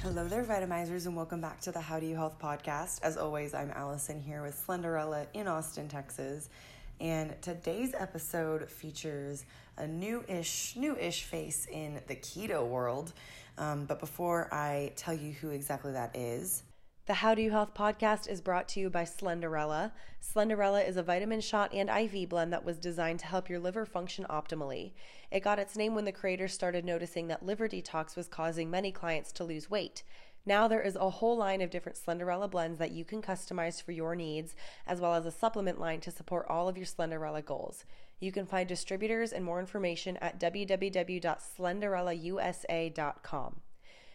Hello there, Vitamizers, and welcome back to the How Do You Health podcast. As always, I'm Allison here with Slenderella in Austin, Texas. And today's episode features a new-ish, new-ish face in the keto world. Um, but before I tell you who exactly that is, the How Do You Health podcast is brought to you by Slenderella. Slenderella is a vitamin shot and IV blend that was designed to help your liver function optimally. It got its name when the creators started noticing that liver detox was causing many clients to lose weight. Now there is a whole line of different Slenderella blends that you can customize for your needs, as well as a supplement line to support all of your Slenderella goals. You can find distributors and more information at www.slenderellausa.com.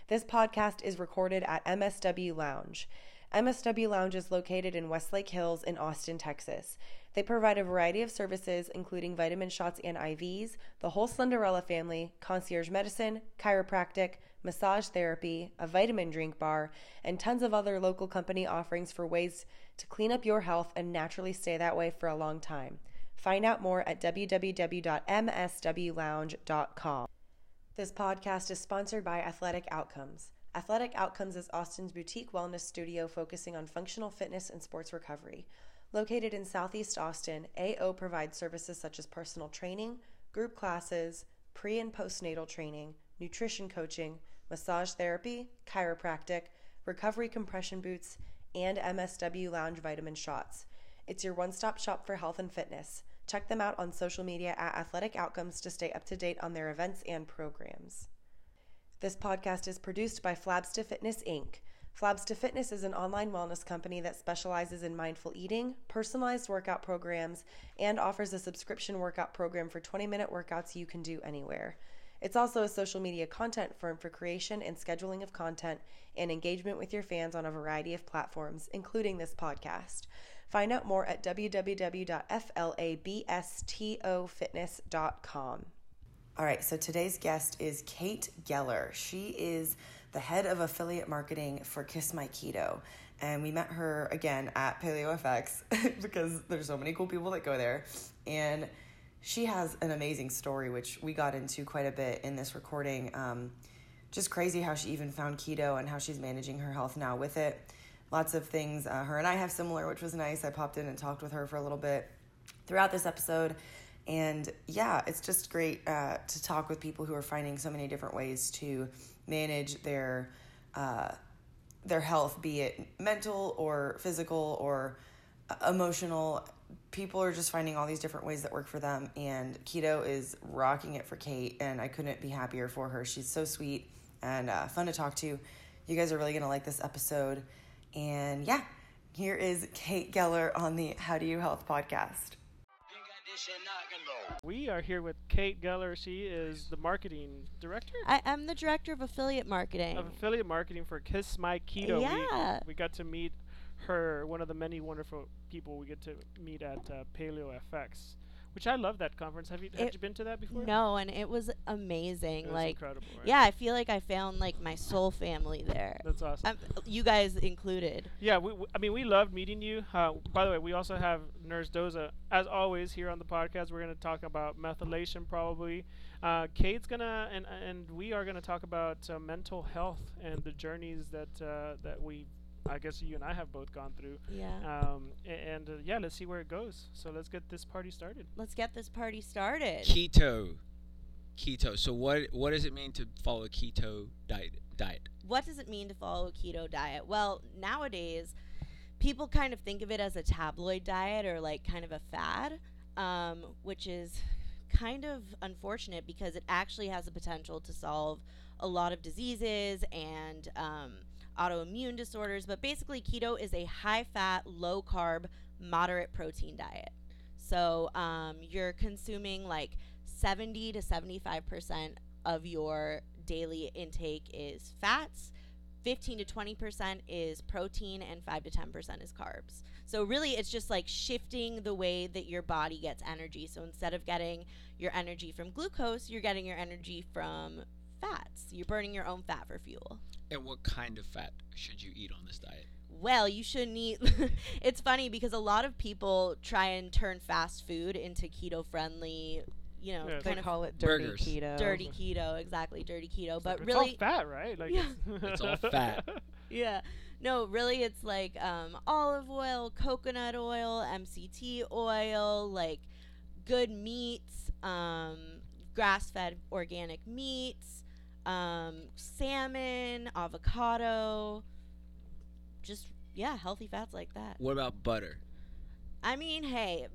This podcast is recorded at MSW Lounge. MSW Lounge is located in Westlake Hills in Austin, Texas. They provide a variety of services, including vitamin shots and IVs, the whole Slenderella family, concierge medicine, chiropractic, massage therapy, a vitamin drink bar, and tons of other local company offerings for ways to clean up your health and naturally stay that way for a long time. Find out more at www.mswlounge.com. This podcast is sponsored by Athletic Outcomes. Athletic Outcomes is Austin's boutique wellness studio focusing on functional fitness and sports recovery. Located in Southeast Austin, AO provides services such as personal training, group classes, pre and postnatal training, nutrition coaching, massage therapy, chiropractic, recovery compression boots, and MSW lounge vitamin shots. It's your one stop shop for health and fitness. Check them out on social media at Athletic Outcomes to stay up to date on their events and programs. This podcast is produced by Flabs to Fitness Inc. Flabs to Fitness is an online wellness company that specializes in mindful eating, personalized workout programs, and offers a subscription workout program for 20 minute workouts you can do anywhere. It's also a social media content firm for creation and scheduling of content and engagement with your fans on a variety of platforms, including this podcast. Find out more at www.flabstofitness.com. All right, so today's guest is Kate Geller. She is the head of affiliate marketing for Kiss My Keto. And we met her again at PaleoFX because there's so many cool people that go there. And she has an amazing story, which we got into quite a bit in this recording. Um, just crazy how she even found keto and how she's managing her health now with it lots of things uh, her and I have similar, which was nice. I popped in and talked with her for a little bit throughout this episode. And yeah, it's just great uh, to talk with people who are finding so many different ways to manage their uh, their health, be it mental or physical or uh, emotional. People are just finding all these different ways that work for them, and keto is rocking it for Kate. And I couldn't be happier for her. She's so sweet and uh, fun to talk to. You guys are really gonna like this episode. And yeah, here is Kate Geller on the How Do You Health podcast. We are here with Kate Geller. She is the marketing director. I am the director of affiliate marketing. Of affiliate marketing for Kiss My Keto. Yeah. We, we got to meet her, one of the many wonderful people we get to meet at uh, Paleo FX. Which I love that conference. Have you have you been to that before? No, and it was amazing. It was like incredible. Right? Yeah, I feel like I found like my soul family there. That's awesome. Um, you guys included. Yeah, we, we, I mean, we loved meeting you. Uh, by the way, we also have Nurse Doza, as always, here on the podcast. We're going to talk about methylation, probably. Uh, Kate's gonna, and and we are gonna talk about uh, mental health and the journeys that uh, that we I guess you and I have both gone through. Yeah. Um, and uh, yeah, let's see where it goes. So let's get this party started. Let's get this party started. Keto. Keto. So what what does it mean to follow a keto diet? Diet. What does it mean to follow a keto diet? Well, nowadays, people kind of think of it as a tabloid diet or like kind of a fad, um, which is kind of unfortunate because it actually has the potential to solve a lot of diseases and um, autoimmune disorders. But basically, keto is a high fat, low carb, moderate protein diet. So um, you're consuming like 70 to 75% of your daily intake is fats. 15 to 20% is protein and 5 to 10% is carbs. So really it's just like shifting the way that your body gets energy. So instead of getting your energy from glucose, you're getting your energy from fats. You're burning your own fat for fuel. And what kind of fat should you eat on this diet? well, you shouldn't eat. it's funny because a lot of people try and turn fast food into keto friendly, you know, Yeah, kind They of call it dirty Burgers. keto. dirty keto, exactly, dirty keto. It's But like, really, it's all fat, right? Like Yeah. It's all fat. yeah. No, really, it's like um, olive oil, coconut oil, MCT oil, like good meats, um, grass fed organic meats, um, salmon, avocado. Just, yeah, healthy fats like that. What about butter? I mean, hey,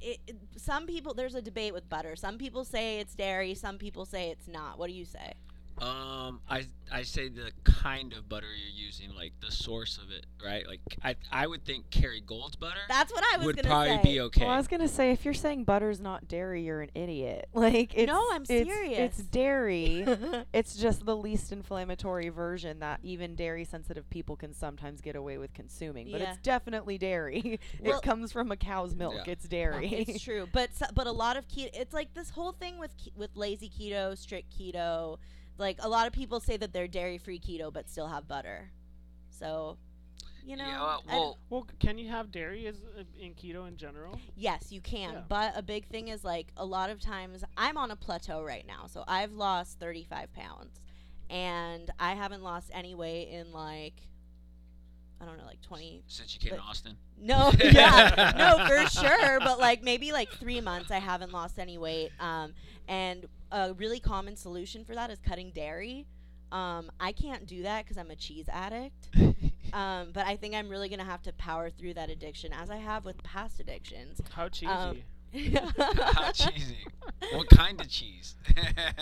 it, it- some people, there's a debate with butter. Some people say it's dairy, some people say it's not. What do you say? Um, I I say the kind of butter you're using, like the source of it, right? Like I I would think Kerrygold's butter That's what I was would going to probably say. be okay. Well, I was gonna say if you're saying butter's not dairy, you're an idiot. Like it's No, I'm it's- serious. It's dairy. it's just the least inflammatory version that even dairy sensitive people can sometimes get away with consuming. But Yeah. it's definitely dairy. Well- it comes from a cow's milk. Yeah. It's dairy. it's true, but so, but a lot of keto. It's like this whole thing with ke- with lazy keto, strict keto. Like a lot of people say that they're dairy free keto, but still have butter. So, you know, yeah, well, well, well, can you have dairy as uh, in keto in general? yes, you can. Yeah. But a big thing is like a lot of times I'm on a plateau right now, so I've lost 35 pounds, and I haven't lost any weight in like. I don't know, like 20, since you came to Austin. No, yeah, no, for sure. But like maybe like three months, I haven't lost any weight. Um, and a really common solution for that is cutting dairy. Um, I can't do that because I'm a cheese addict. Um, but I think I'm really gonna have to power through that addiction, as I have with past addictions. How cheesy? Um, How cheesy. What kind of cheese?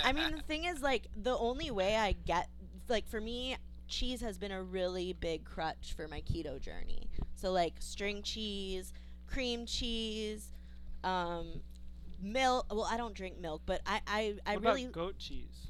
I mean, the thing is, like, the only way I get, like, for me, cheese has been a really big crutch for my keto journey. So, like, string cheese, cream cheese, um, milk. Well, I don't drink milk, but I, I, I what really, about goat cheese?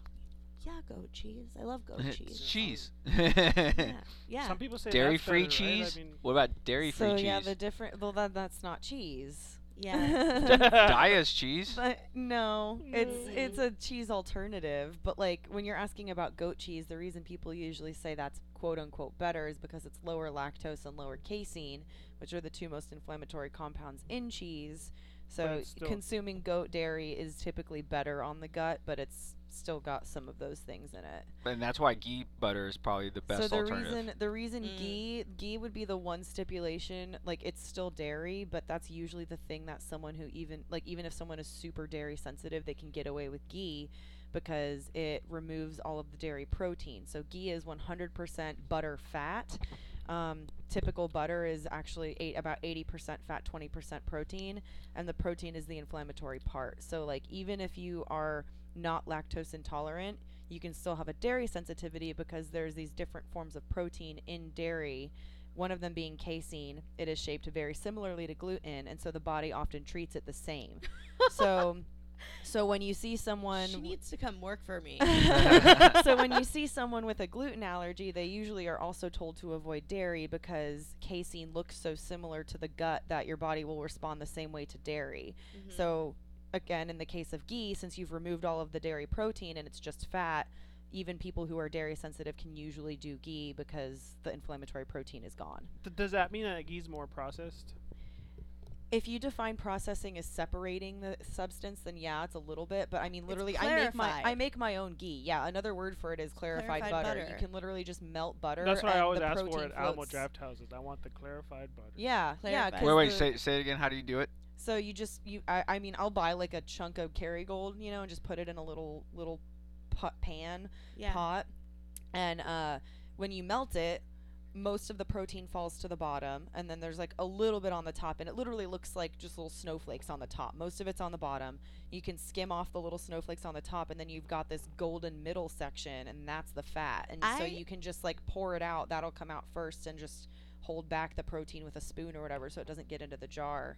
yeah, goat cheese. I love goat It's cheese. cheese. Yeah, yeah. Some people say dairy that's free better, right? I cheese? mean, What about dairy free so cheese? yeah, the different. Well, that that's not cheese. yeah. Daiya's cheese. But no, it's it's a cheese alternative. But like when you're asking about goat cheese, the reason people usually say that's quote unquote better is because it's lower lactose and lower casein, which are the two most inflammatory compounds in cheese. So still- consuming goat dairy is typically better on the gut, but it's still got some of those things in it. and that's why ghee butter is probably the best so the alternative. reason the reason Mm. ghee ghee would be the one stipulation like it's still dairy but that's usually the thing that someone who even like even if someone is super dairy sensitive they can get away with ghee because it removes all of the dairy protein so ghee is 100% butter fat um, typical butter is actually eight, about 80% fat 20% protein and the protein is the inflammatory part so like even if you are not lactose intolerant you can still have a dairy sensitivity because there's these different forms of protein in dairy. One of them being casein, it is shaped very similarly to gluten, and so the body often treats it the same. so, so when you see someone, she needs to come work for me. so when you see someone with a gluten allergy, they usually are also told to avoid dairy because casein looks so similar to the gut that your body will respond the same way to dairy. Mhm. So again, in the case of ghee, since you've removed all of the dairy protein and it's just fat, even people who are dairy sensitive can usually do ghee because the inflammatory protein is gone. Th- does that mean that ghee's more processed? If you define processing as separating the substance, then yeah, it's a little bit. But I mean, literally, I make my I make my own ghee. Yeah, another word for it is clarified, Clarified butter. butter. You can literally just melt butter. That's what I always ask for at Alamo Draft Houses. I want the clarified butter. Yeah, yeah. Wait, wait, say say it again. How do you do it? So you just you I, I mean I'll buy like a chunk of Kerrygold, you know, and just put it in a little little pot pan yeah. pot, and uh, when you melt it, most of the protein falls to the bottom, and then there's like a little bit on the top, and it literally looks like just little snowflakes on the top. Most of it's on the bottom. You can skim off the little snowflakes on the top, and then you've got this golden middle section, and that's the fat. And so you can just like pour it out. That'll come out first, and just hold back the protein with a spoon or whatever, so it doesn't get into the jar.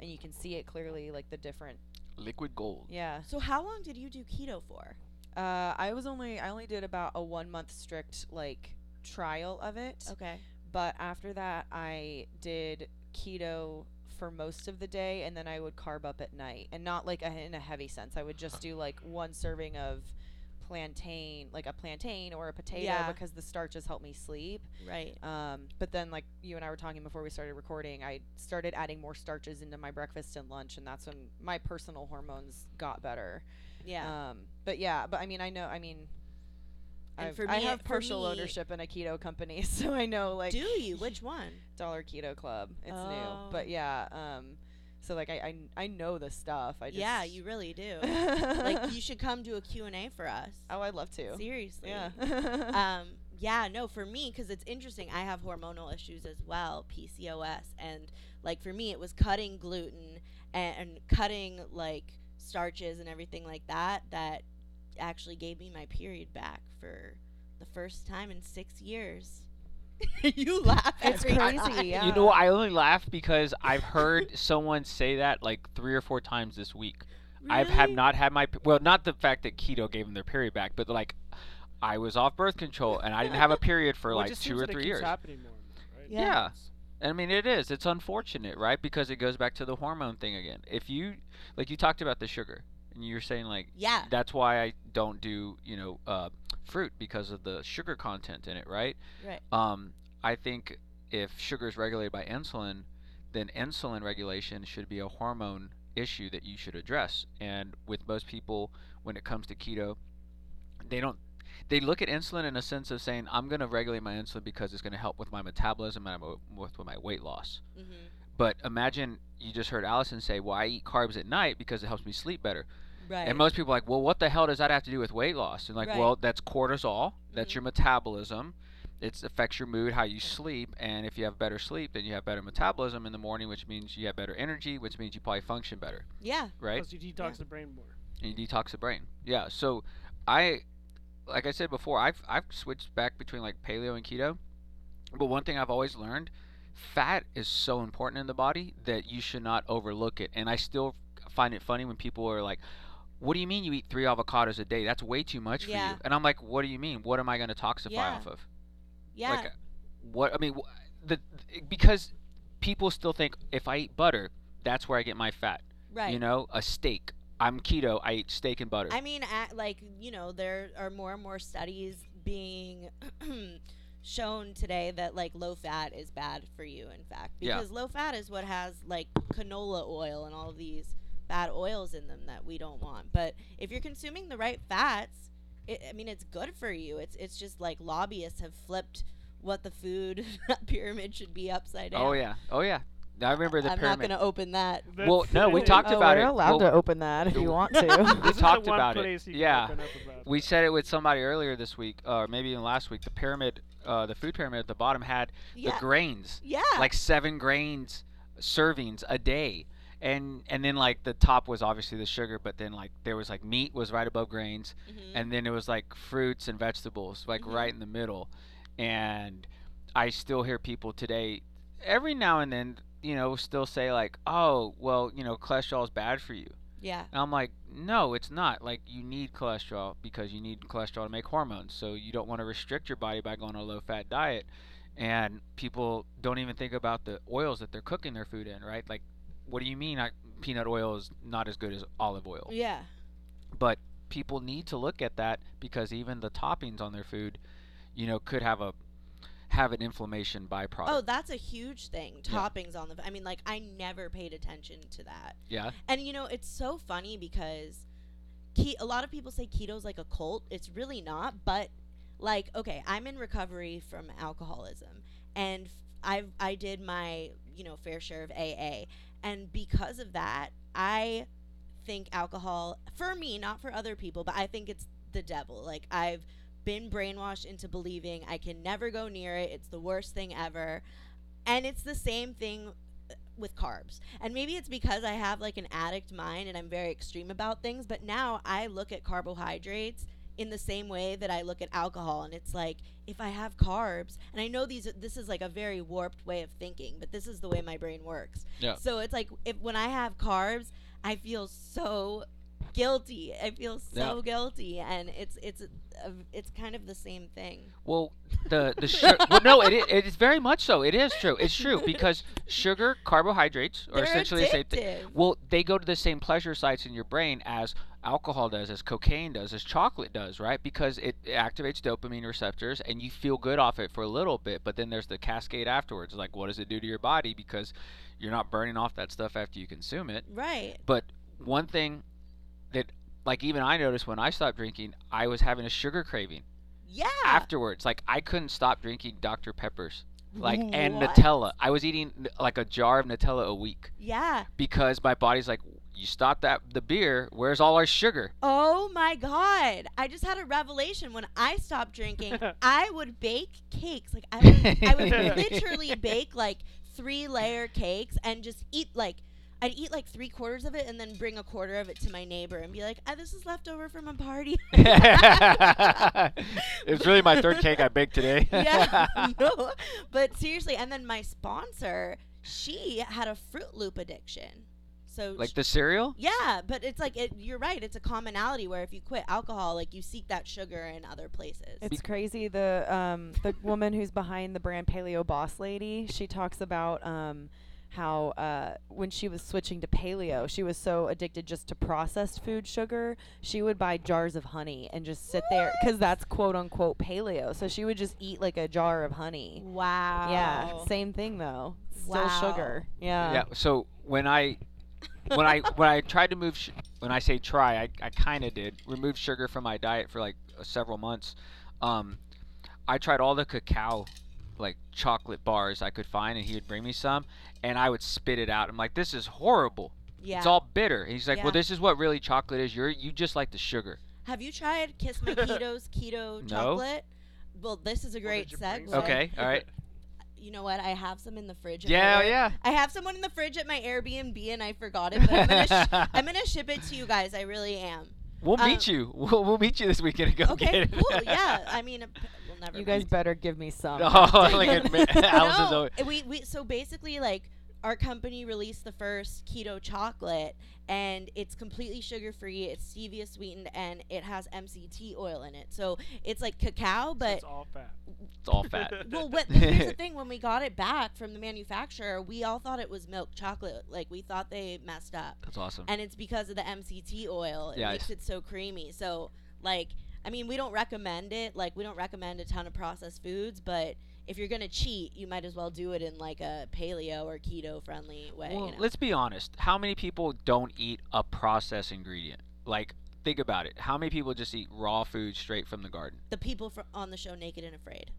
And you can see it clearly, like the different. Liquid gold. Yeah. So how long did you do keto for? Uh, I was only I only did about a one month strict like trial of it. Okay. But after that, I did keto for most of the day, and then I would carb up at night, and not like a, in a heavy sense. I would just do like one serving of plantain, like a plantain or a potato, Yeah. because the starches help me sleep. Right. Um, but then, like you and I were talking before we started recording, I started adding more starches into my breakfast and lunch, and that's when my personal hormones got better. Yeah. Um, but yeah, but I mean, I know, I mean, And I've- for I have partial me- ownership in a keto company, so I know like Do you? Which one? Dollar Keto Club. It's Oh. new, but yeah. Um, so like I, I I know the stuff. I just yeah, you really do. like you should come do a Q&A for us. oh, I'd love to. Seriously. Yeah. um, yeah, no, for me, because it's interesting. I have hormonal issues as well, PCOS, and like for me, it was cutting gluten and, and cutting like starches and everything like that that actually gave me my period back for the first time in six years. you laugh. It's every crazy, time. yeah. You know, I only laugh because I've heard someone say that like three or four times this week. I have Really? not had my p- well, not the fact that keto gave them their period back, but like I was off birth control and I didn't have a period for Well, like two or that it three keeps years. happening more right? Yeah. Yeah. I mean, it is. It's unfortunate, right? Because it goes back to the hormone thing again. If you, like, you talked about the sugar, and you're saying like Yeah. that's why I don't do, you know, uh, fruit because of the sugar content in it, right? Right. Um, I think if sugar is regulated by insulin, then insulin regulation should be a hormone issue that you should address. And with most people, when it comes to keto, they don't. They look at insulin in a sense of saying, "I'm going to regulate my insulin because it's going to help with my metabolism and I'm- with, with my weight loss." Mm-hmm. But imagine you just heard Allison say, "Well, I eat carbs at night because it helps me sleep better." Right. And most people are like, well, what the hell does that have to do with weight loss? And like, Right. well, that's cortisol. That's Mhm. your metabolism. It affects your mood, how you sleep, and if you have better sleep, then you have better metabolism in the morning, which means you have better energy, which means you probably function better, yeah. right? Plus you detox the brain more. And you detox the brain. Yeah. So, I, like I said before, I've I've switched back between like paleo and keto, but one thing I've always learned, fat is so important in the body that you should not overlook it. And I still find it funny when people are like, "What do you mean you eat three avocados a day? That's way too much for Yeah. you." And I'm like, "What do you mean? What am I going to toxify Yeah. off of?" Yeah. Like, what I mean, wh- the because people still think if I eat butter, that's where I get my fat. right. You know, a steak. I'm keto. I eat steak and butter. I mean, at, like you know, there are more and more studies being shown today that like low fat is bad for you. In fact, Yeah. because low fat is what has like canola oil and all of these bad oils in them that we don't want. But if you're consuming the right fats, it, I mean, it's good for you. It's it's just like lobbyists have flipped what the food pyramid should be upside down. oh yeah. Oh yeah. I remember the I'm pyramid. not going to open that. Well, no, we talked oh, about we're it. allowed Well, to open that if you want to. We this is the talked one about it. place you can Yeah. open up about We said it with somebody earlier this week, or maybe even last week. The pyramid, uh, the food pyramid at the bottom had Yeah. the grains, yeah. like seven grains servings a day, and and then like the top was obviously the sugar, but then like there was like meat was right above grains, Mhm. and then it was like fruits and vegetables like Mhm. right in the middle, and I still hear people today, every now and then, you know, still say like, oh, well, you know, cholesterol is bad for you. yeah. And I'm like, no, it's not. Like, you need cholesterol because you need cholesterol to make hormones. So you don't want to restrict your body by going on a low fat diet. And people don't even think about the oils that they're cooking their food in, right? Like, what do you mean I, peanut oil is not as good as olive oil? Yeah. But people need to look at that because even the toppings on their food, you know, could have a have an inflammation byproduct. Oh, that's a huge thing. Yeah. Toppings on the. I mean, like I never paid attention to that. yeah. And you know, it's so funny because ke- a lot of people say keto's like a cult. It's really not, but like okay, I'm in recovery from alcoholism and I've I did my, you know, fair share of AA. And because of that, I think alcohol for me, not for other people, but I think it's the devil. Like I've been brainwashed into believing I can never go near it. It's the worst thing ever. And it's the same thing uh, with carbs. And maybe it's because I have like an addict mind and I'm very extreme about things, but now I look at carbohydrates in the same way that I look at alcohol and it's like if I have carbs and I know these this is like a very warped way of thinking, but this is the way my brain works. Yeah. So it's like if when I have carbs, I feel so guilty. I feel so Yeah. guilty and it's it's a, it's kind of the same thing. Well, the the sugar. well, no, it it is very much so. It is true. It's true because sugar, carbohydrates are They're essentially the same thing. Well, they go to the same pleasure sites in your brain as alcohol does, as cocaine does, as chocolate does, right? Because it, it activates dopamine receptors and you feel good off it for a little bit, but then there's the cascade afterwards. Like, what does it do to your body? Because you're not burning off that stuff after you consume it. Right. But one thing that, like, even I noticed when I stopped drinking, I was having a sugar craving Yeah. afterwards. Like, I couldn't stop drinking Dr. Peppers. Like and What? Nutella. I was eating like a jar of Nutella a week Yeah. because my body's like, you stopped that the beer. Where's all our sugar? Oh my god. I just had a revelation when I stopped drinking. I would bake cakes. Like I would, I would literally bake like three layer cakes and just eat like I'd eat like three quarters of it and then bring a quarter of it to my neighbor and be like, ah, "This is leftover from a party." it's really my third cake I baked today. yeah, no, but seriously. And then my sponsor, she had a Fruit Loop addiction. So like sh- the cereal? yeah, but it's like it, you're right. It's a commonality where if you quit alcohol, like you seek that sugar in other places. It's crazy. The um the woman who's behind the brand Paleo Boss Lady, she talks about um how uh when she was switching to paleo, she was so addicted just to processed food sugar, she would buy jars of honey and just sit there cuz that's quote unquote paleo. So she would just eat like a jar of honey. wow. Yeah, same thing though. Still Wow. sugar. Yeah. Yeah. So when I when I when I tried to move sh- when I say try, I, I kind of did remove sugar from my diet for like uh, several months. Um, I tried all the cacao like chocolate bars I could find, and he would bring me some, and I would spit it out. I'm like, this is horrible. Yeah. It's all bitter. And he's like, Yeah. well, this is what really chocolate is. You're you just like the sugar. Have you tried Kiss My Keto's keto chocolate? No. chocolate? Well, this is a great did segue. Okay. All right. You know what? I have some in the fridge. at Yeah. work. Yeah. I have someone in the fridge at my Airbnb and I forgot it, but I'm gonna, sh- I'm gonna ship it to you guys. I really am. We'll Um, meet you. We'll, we'll meet you this weekend and go get Okay, it. cool. Yeah, I mean, p- we'll never. You mind. guys better give me some. Oh, like admit, Alice is no, we we so basically like our company released the first keto chocolate and it's completely sugar free, it's stevia sweetened and it has MCT oil in it. So it's like cacao So but it's all fat. It's all fat. well what here's the thing when we got it back from the manufacturer, we all thought it was milk chocolate. Like we thought they messed up. That's awesome. And it's because of the MCT oil. It Yeah, makes it so creamy. So like I mean, we don't recommend it. Like we don't recommend a ton of processed foods, but if you're gonna cheat, you might as well do it in like a paleo or keto friendly way. Well, you know? let's be honest. How many people don't eat a processed ingredient? Like, think about it. How many people just eat raw food straight from the garden? the people fr- on the show Naked and Afraid.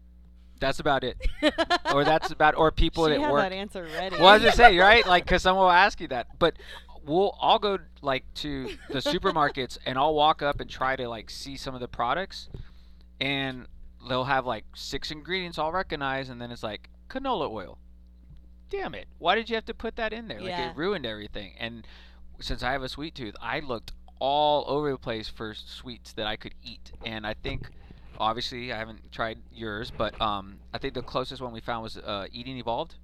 That's about it. or that's about, or people she that had work. that answer ready. Well, I was gonna say, right? Like, cause someone will ask you that. But we'll, I'll go like to the supermarkets and I'll walk up and try to like see some of the products, and they'll have like six ingredients I'll recognize, and then it's like canola oil. Damn it! Why did you have to put that in there? Like Yeah. it ruined everything. And since I have a sweet tooth, I looked all over the place for sweets that I could eat, and I think. Obviously, I haven't tried yours, but um, I think the closest one we found was uh, Eating Evolved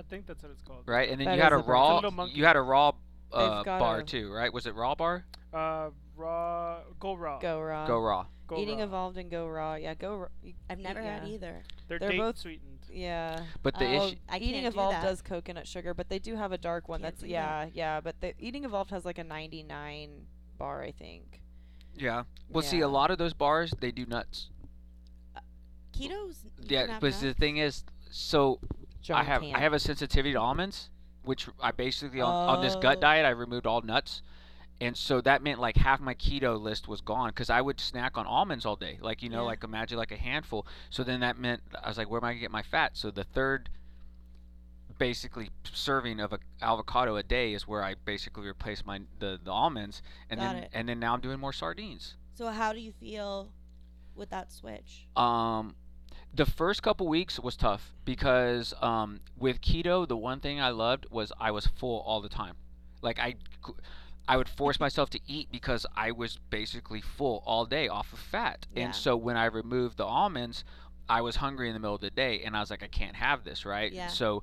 I think that's what it's called. right? And then That you had is a a very raw, Little monkey. you had a raw uh, They've got bar a- too, right? Was it raw bar? Uh, raw. Go raw. Go raw. Go raw. Go Eating raw. evolved and go raw. Yeah, go raw. y- I've never had yeah. either. They're, They're date both- sweetened. Yeah. But the Oh, issue, I eating can't do evolved that. does coconut sugar, but they do have a dark one. Can't that's do yeah, yeah. But the eating evolved has like a 99 bar, I think. yeah. Well, see, Yeah. a lot of those bars they do nuts. Ketos. you Yeah, can have but the thing is, so John I have can't. I have a sensitivity to almonds, which I basically on, on this gut Oh. diet I removed all nuts, and so that meant like half my keto list was gone because I would snack on almonds all day, like you know, Yeah. like imagine like a handful. So then that meant I was like, where am I gonna get my fat? So the third, basically serving of a avocado a day is where I basically replaced my the, the almonds, and Got then it. and then now I'm doing more sardines. So how do you feel with that switch? Um, the first couple weeks was tough because um, with keto, the one thing I loved was I was full all the time. Like I, I would force myself to eat because I was basically full all day off of fat. Yeah. And so when I removed the almonds, I was hungry in the middle of the day, and I was like, I can't have this, right? Yeah. So.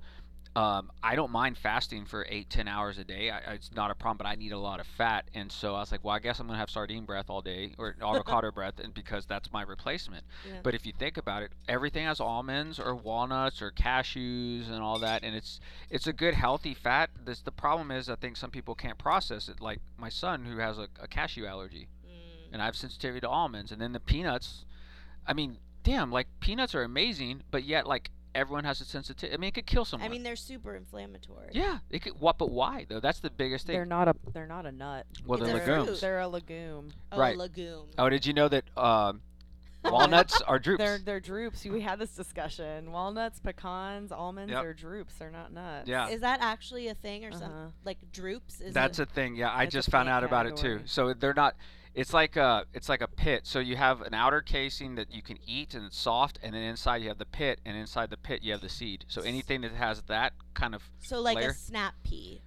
Um, I don't mind fasting for eight, ten hours a day. I, it's not a problem, but I need a lot of fat, and so I was like, well, I guess I'm gonna have sardine breath all day or avocado breath, and because that's my replacement. Yeah. But if you think about it, everything has almonds or walnuts or cashews and all that, and it's it's a good healthy fat. This the problem is I think some people can't process it, like my son who has a, a cashew allergy, Mm. and I have sensitivity to almonds, and then the peanuts. I mean, damn, like peanuts are amazing, but yet like everyone has a sensitivity. I mean, it could kill someone. I mean, they're super inflammatory. yeah, it could. What? But why though? That's the biggest thing. They're not a they're not a nut. well, It's they're a fruit. legumes. They're a legume. Oh, Right. legume. Oh, did you know that um, walnuts are drupes? They're they're drupes. We had this discussion. Walnuts, pecans, almonds Yep. are drupes. They're not nuts. Yeah. Is that actually a thing or Uh-huh. something? Like drupes? Is That's it? a thing. Yeah, I It's a just found plant out about it too. category. So they're not. It's like a it's like a pit. So you have an outer casing that you can eat and it's soft, and then inside you have the pit, and inside the pit you have the seed. So anything that has that kind of so like layer? a snap pea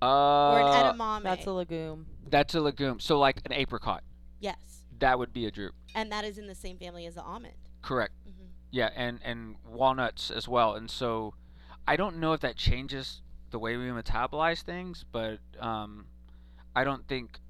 uh, or an edamame. That's a legume. that's a legume. So like an apricot, yes, that would be a drupe. and that is in the same family as the almond. Correct. hmm Yeah, and and walnuts as well. And so I don't know if that changes the way we metabolize things, but um, I don't think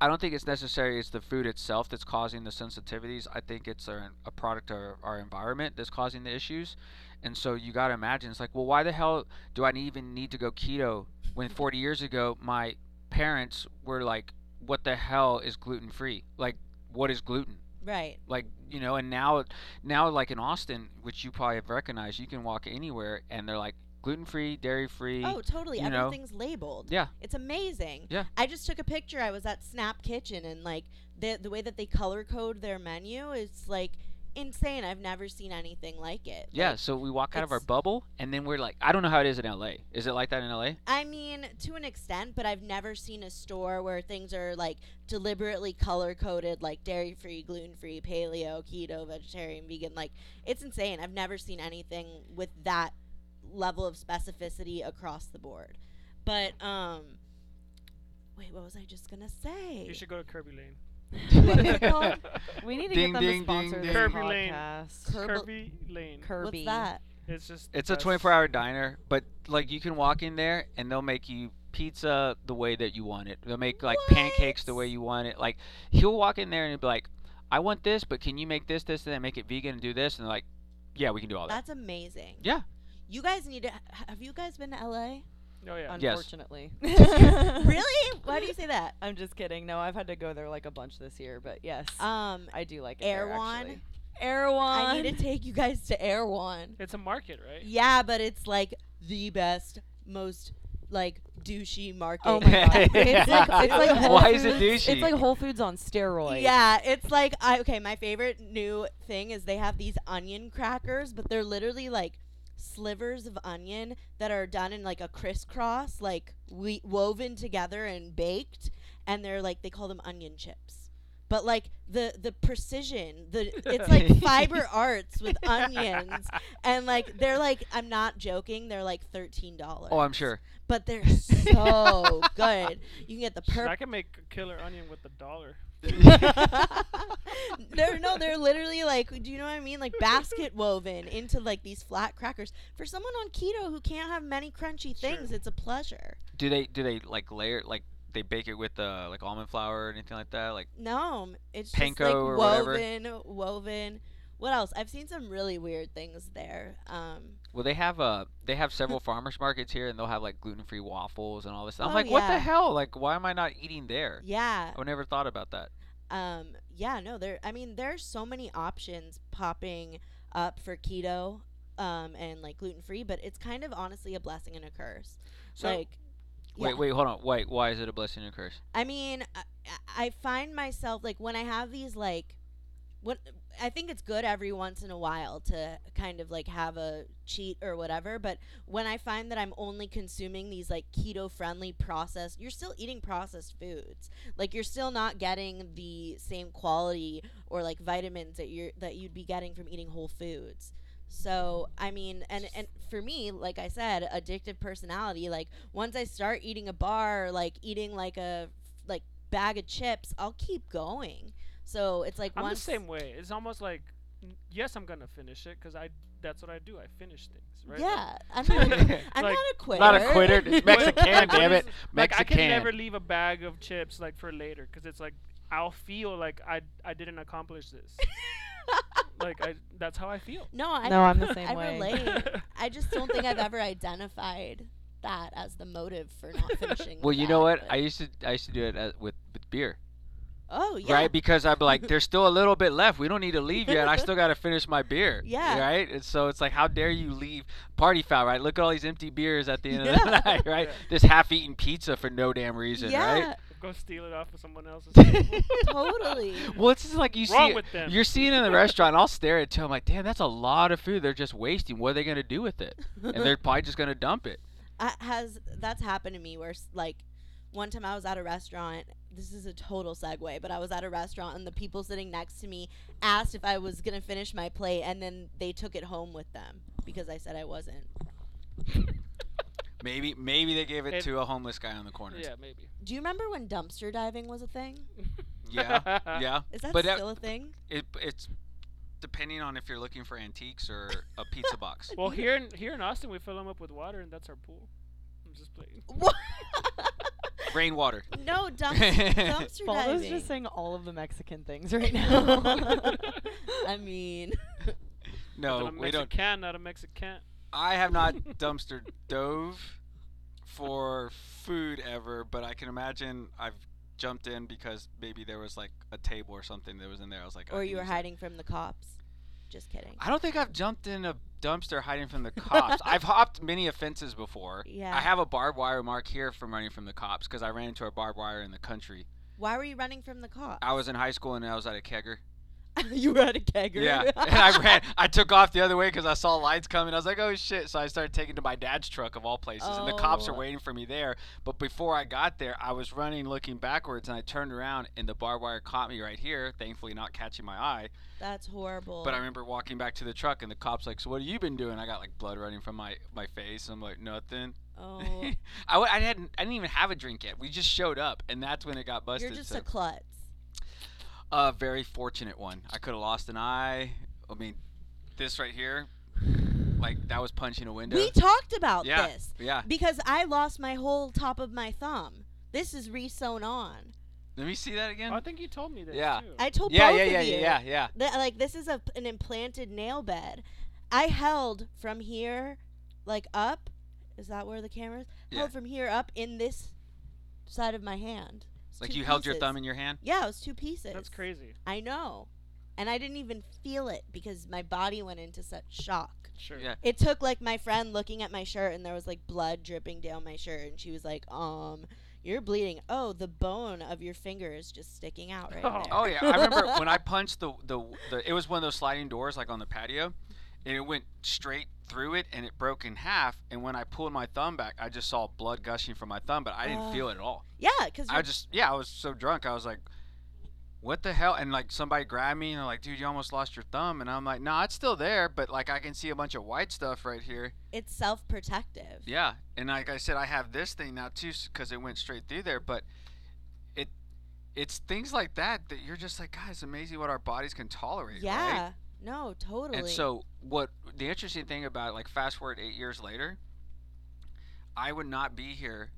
I don't think it's necessary it's the food itself that's causing the sensitivities. I think it's a, a product of our environment that's causing the issues. And so you got to imagine it's like, well, why the hell do I even need to go keto when 40 years ago my parents were like, what the hell is gluten free? Like, what is gluten? Right. like you know and now now like in austin which you probably have recognized you can walk anywhere and they're like gluten-free dairy-free Oh, totally. you know. Everything's labeled. yeah It's amazing. Yeah. I just took a picture. I was at Snap Kitchen and like the the way that they color code their menu is like insane. I've never seen anything like it. yeah Like, so we walk out of our bubble and then we're like i don't know how it is in la is it like that in la I mean, to an extent, but I've never seen a store where things are like deliberately color coded, like dairy free, gluten free, paleo, keto, vegetarian, vegan. Like, it's insane. I've never seen anything with that level of specificity across the board. But, um, wait, what was I just gonna say? You should go to Kerbey Lane. What is it called? We need to Ding, get them ding, to sponsor ding, ding. Kerbey Lane. podcast. Kerb- Kerbey Lane. Kerbey. What's that? It's just. it's a 24-hour diner but like you can walk in there and they'll make you pizza the way that you want it they'll make like pancakes the way you want it like he'll walk in there and he'll be like i want this but can you make this this and then make it vegan and do this and they're like yeah we can do all that That's amazing. Yeah. You guys need to. Have you guys been to LA? Oh yeah. Yes. Unfortunately. really? Why do you say that? I'm just kidding. No, I've had to go there like a bunch this year, but yes, Um, I do like it there, Erewhon? actually. Erewhon. I need to take you guys to Erewhon. It's a market, right? Yeah, but it's like the best, most like douchey market. Oh my god! It's like it's like Whole Why is it Foods- douchey? It's like Whole Foods on steroids. Yeah, it's like I okay. My favorite new thing is they have these onion crackers, but they're literally like slivers of onion that are done in like a crisscross, like we woven together and baked, and they're like they call them onion chips. But like the the precision, the it's like fiber arts with onions, and like they're like I'm not joking, they're like thirteen dollars. oh i'm sure but they're so good. You can get the Shit, purple. I can make a killer onion with a dollar. they're no, they're literally like, do you know what I mean? Like basket woven into like these flat crackers. For someone on keto who can't have many crunchy things, Sure. it's a pleasure. Do they do they like layer like they bake it with uh, like almond flour or anything like that? Like No, m- it's Panko just like or whatever? woven, woven. What else? I've seen some really weird things there. Um, well they have uh they have several farmers markets here and they'll have like gluten free waffles and all this. I'm Oh, like, what the hell? Like why am I not eating there? yeah, I never thought about that. um, yeah. No, there. I mean, there's so many options popping up for keto, um, and like gluten free, but it's kind of honestly a blessing and a curse. So like, Wait, yeah. wait, hold on. Wait, why is it a blessing and a curse? I mean, I, I find myself like when I have these like, what I think it's good every once in a while to kind of like have a cheat or whatever. But when I find that I'm only consuming these like keto friendly processed, you're still eating processed foods. Like you're still not getting the same quality or like vitamins that you're that you'd be getting from eating whole foods. So I mean, and and for me, like I said, addictive personality. Like once I start eating a bar, like eating like a like bag of chips, I'll keep going. So it's like I'm once the same way. It's almost like yes, I'm gonna finish it because I that's what I do. I finish things, right? Yeah, I'm not. I'm Like- not a quitter. Not a quitter. It's Mexican, damn it's- it. Like I can never leave a bag of chips like for later because it's like I'll feel like I I didn't accomplish this. like I that's how I feel. No, I, No, I'm the same I way. relate. I just don't think I've ever identified that as the motive for not finishing. Well, the you know what? I used to I used to do it as, with with beer, oh yeah. right? Because I'm like, there's still a little bit left. We don't need to leave yet. I still got to finish my beer. Yeah. Right. And so it's like, how dare you leave party foul? Right. Look at all these empty beers at the end of the night. Right. Yeah. This half-eaten pizza for no damn reason. yeah, Right. Go steal it off of someone else's. totally. Well, it's just like you Wrong see. with them. You're seeing in the restaurant. And I'll stare at it. I'm like, damn, that's a lot of food. They're just wasting. What are they gonna do with it? And they're probably just gonna dump it. I, has that's happened to me where s- like one time I was at a restaurant. This is a total segue, but I was at a restaurant and the people sitting next to me asked if I was gonna finish my plate, and then they took it home with them because I said I wasn't. Maybe, maybe they gave it, It- to a homeless guy on the corner. yeah, maybe. Do you remember when dumpster diving was a thing? Yeah. Yeah. Is that But that- still a thing? It, it's depending on if you're looking for antiques or a pizza box. Well, here in here in Austin, we fill them up with water, and that's our pool. I'm just playing. What? Rainwater. no dumpster, dumpster Baldo's diving. just saying all of the Mexican things right now. I mean, No, a we don't. Mexican, not a Mexican. I have not dumpster dove for food ever, but I can imagine I've jumped in because maybe there was like a table or something that was in there. I was like, I or can you were use it. hiding from the cops. Just kidding. I don't think I've jumped in a dumpster hiding from the cops. I've hopped many offenses before. Yeah. I have a barbed wire mark here from running from the cops because I ran into a barbed wire in the country. Why were you running from the cops? I was in high school and I was at a kegger. you were at a kegger. Yeah, and I ran. I took off the other way because I saw lights coming. I was like, "Oh shit!" So I started taking to my dad's truck of all places, and the cops are Oh. waiting for me there. But before I got there, I was running, looking backwards, and I turned around, and the barbed wire caught me right here. Thankfully, not catching my eye. That's horrible. But I remember walking back to the truck, and the cops like, "So what have you been doing?" I got like blood running from my my face. I'm like, "Nothing." oh, I, w- I hadn't I didn't even have a drink yet. We just showed up, and that's when it got busted. you're just so. a klutz. A very fortunate one. I could have lost an eye. I mean, this right here, like that was punching a window. We talked about yeah, this yeah. because I lost my whole top of my thumb. This is re-sewn on. Let me see that again. Oh, I think you told me this. Yeah. Too. I told yeah, both yeah, of yeah, you. yeah, yeah, yeah. that, like this is a an implanted nail bed. I held from here, like up. Is that where the camera is? Yeah. Held from here up in this side of my hand. It's Like two you held your thumb in your hand. Yeah, it was two pieces. That's crazy. I know, and I didn't even feel it because my body went into such shock. Sure. Yeah. It took like my friend looking at my shirt and there was like blood dripping down my shirt and she was like, "Um, you're bleeding. Oh, the bone of your finger is just sticking out right Oh. there." Oh yeah, I remember when I punched the, the the it was one of those sliding doors like on the patio, and it went straight through it and it broke in half. And when I pulled my thumb back, I just saw blood gushing from my thumb, but I didn't Ugh. feel it at all. Yeah, because I just yeah, I was so drunk. I was like, "What the hell?" And like somebody grabbed me and they're like, "Dude, you almost lost your thumb." And I'm like, "Nah, it's still there, but like I can see a bunch of white stuff right here." it's self-protective. Yeah, and like I said, I have this thing now too because it went straight through there. But it it's things like that that you're just like, God, it's amazing what our bodies can tolerate. Yeah. Right? No, totally. And so what the interesting thing about like fast forward eight years later, I would not be here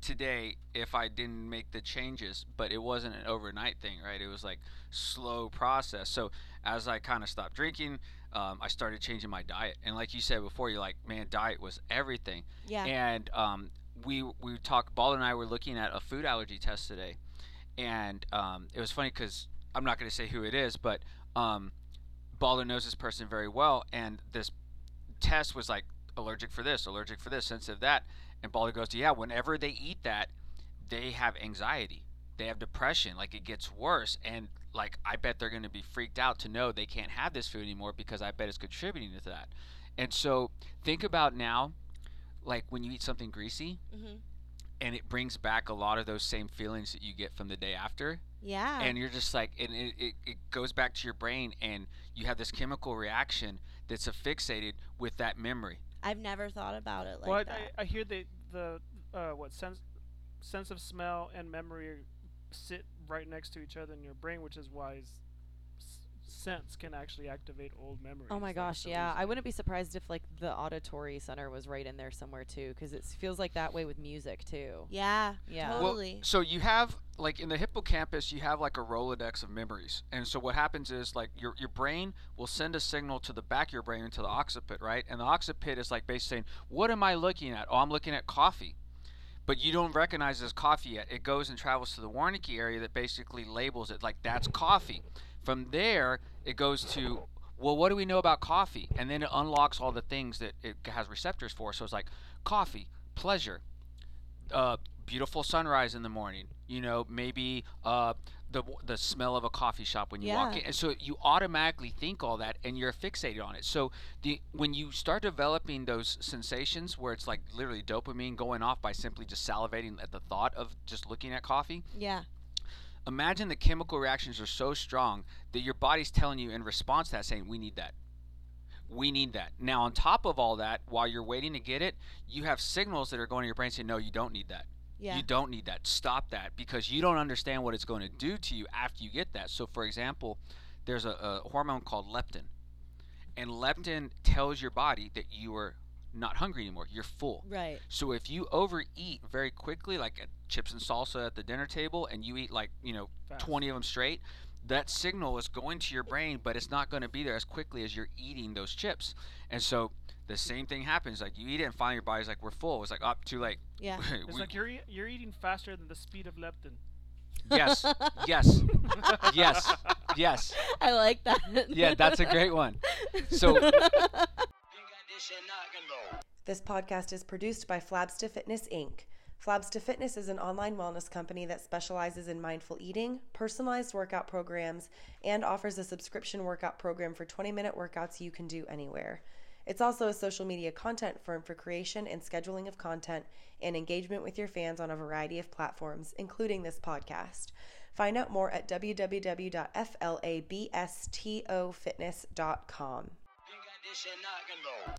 today if I didn't make the changes, but it wasn't an overnight thing, right? It was like slow process. So as I kind of stopped drinking, um, I started changing my diet. And like you said before, you're like, man, diet was everything. yeah. And um, we we talked. Ball and I were looking at a food allergy test today, and um, it was funny because I'm not going to say who it is, but um, Baller knows this person very well, and this test was like allergic for this, allergic for this, sensitive that, and Baller goes, yeah, whenever they eat that, they have anxiety, they have depression, like it gets worse, and like I bet they're going to be freaked out to know they can't have this food anymore because I bet it's contributing to that. And so think about now, like when you eat something greasy, hmm and it brings back a lot of those same feelings that you get from the day after Yeah. and you're just like and it, it, it goes back to your brain and you have this chemical reaction that's affixated with that memory I've never thought about it like well, I- that. I, I hear the the uh, what sense sense of smell and memory sit right next to each other in your brain, which is why s- s- scents can actually activate old memories. Oh my gosh, so yeah. I wouldn't be surprised if like the auditory center was right in there somewhere too, because it feels like that way with music too. Yeah. Yeah. Well, so you have like in the hippocampus, you have like a rolodex of memories, and so what happens is like your your brain will send a signal to the back of your brain into the occiput, right? And the occiput is like basically saying, "What am I looking at? Oh, I'm looking at coffee." But you don't recognize it as coffee yet. It goes and travels to the Wernicke area that basically labels it like that's coffee. From there, it goes to well, what do we know about coffee? And then it unlocks all the things that it has receptors for. So it's like coffee, pleasure, uh, beautiful sunrise in the morning. You know, maybe uh, the the smell of a coffee shop when you walk in. And so you automatically think all that, and you're fixated on it. So the when you start developing those sensations, where it's like literally dopamine going off by simply just salivating at the thought of just looking at coffee, Yeah. Imagine the chemical reactions are so strong that your body's telling you in response to that saying we need that. We need that. Now on top of all that while you're waiting to get it you have signals that are going to your brain saying no you don't need that. Yeah. you don't need that. Stop that because you don't understand what it's going to do to you after you get that. So for example there's a, a hormone called leptin and leptin tells your body that you are not hungry anymore you're full Right. so if you overeat very quickly, like at chips and salsa at the dinner table, and you eat like you know Fast. 20 of them straight, that signal is going to your brain, but it's not going to be there as quickly as you're eating those chips. And so the same thing happens. Like you eat it, and finally your body's like, "We're full." It's like, "Up, too late." Yeah. It's We- like you're e- you're eating faster than the speed of leptin. yes, yes, yes, yes. I like that. Yeah, that's a great one. So This podcast is produced by Flabsta Fitness Inc. Flabsta Fitness is an online wellness company that specializes in mindful eating, personalized workout programs, and offers a subscription workout program for 20 minute workouts you can do anywhere. It's also a social media content firm for creation and scheduling of content and engagement with your fans on a variety of platforms, including this podcast. Find out more at www.flabstafitness.com.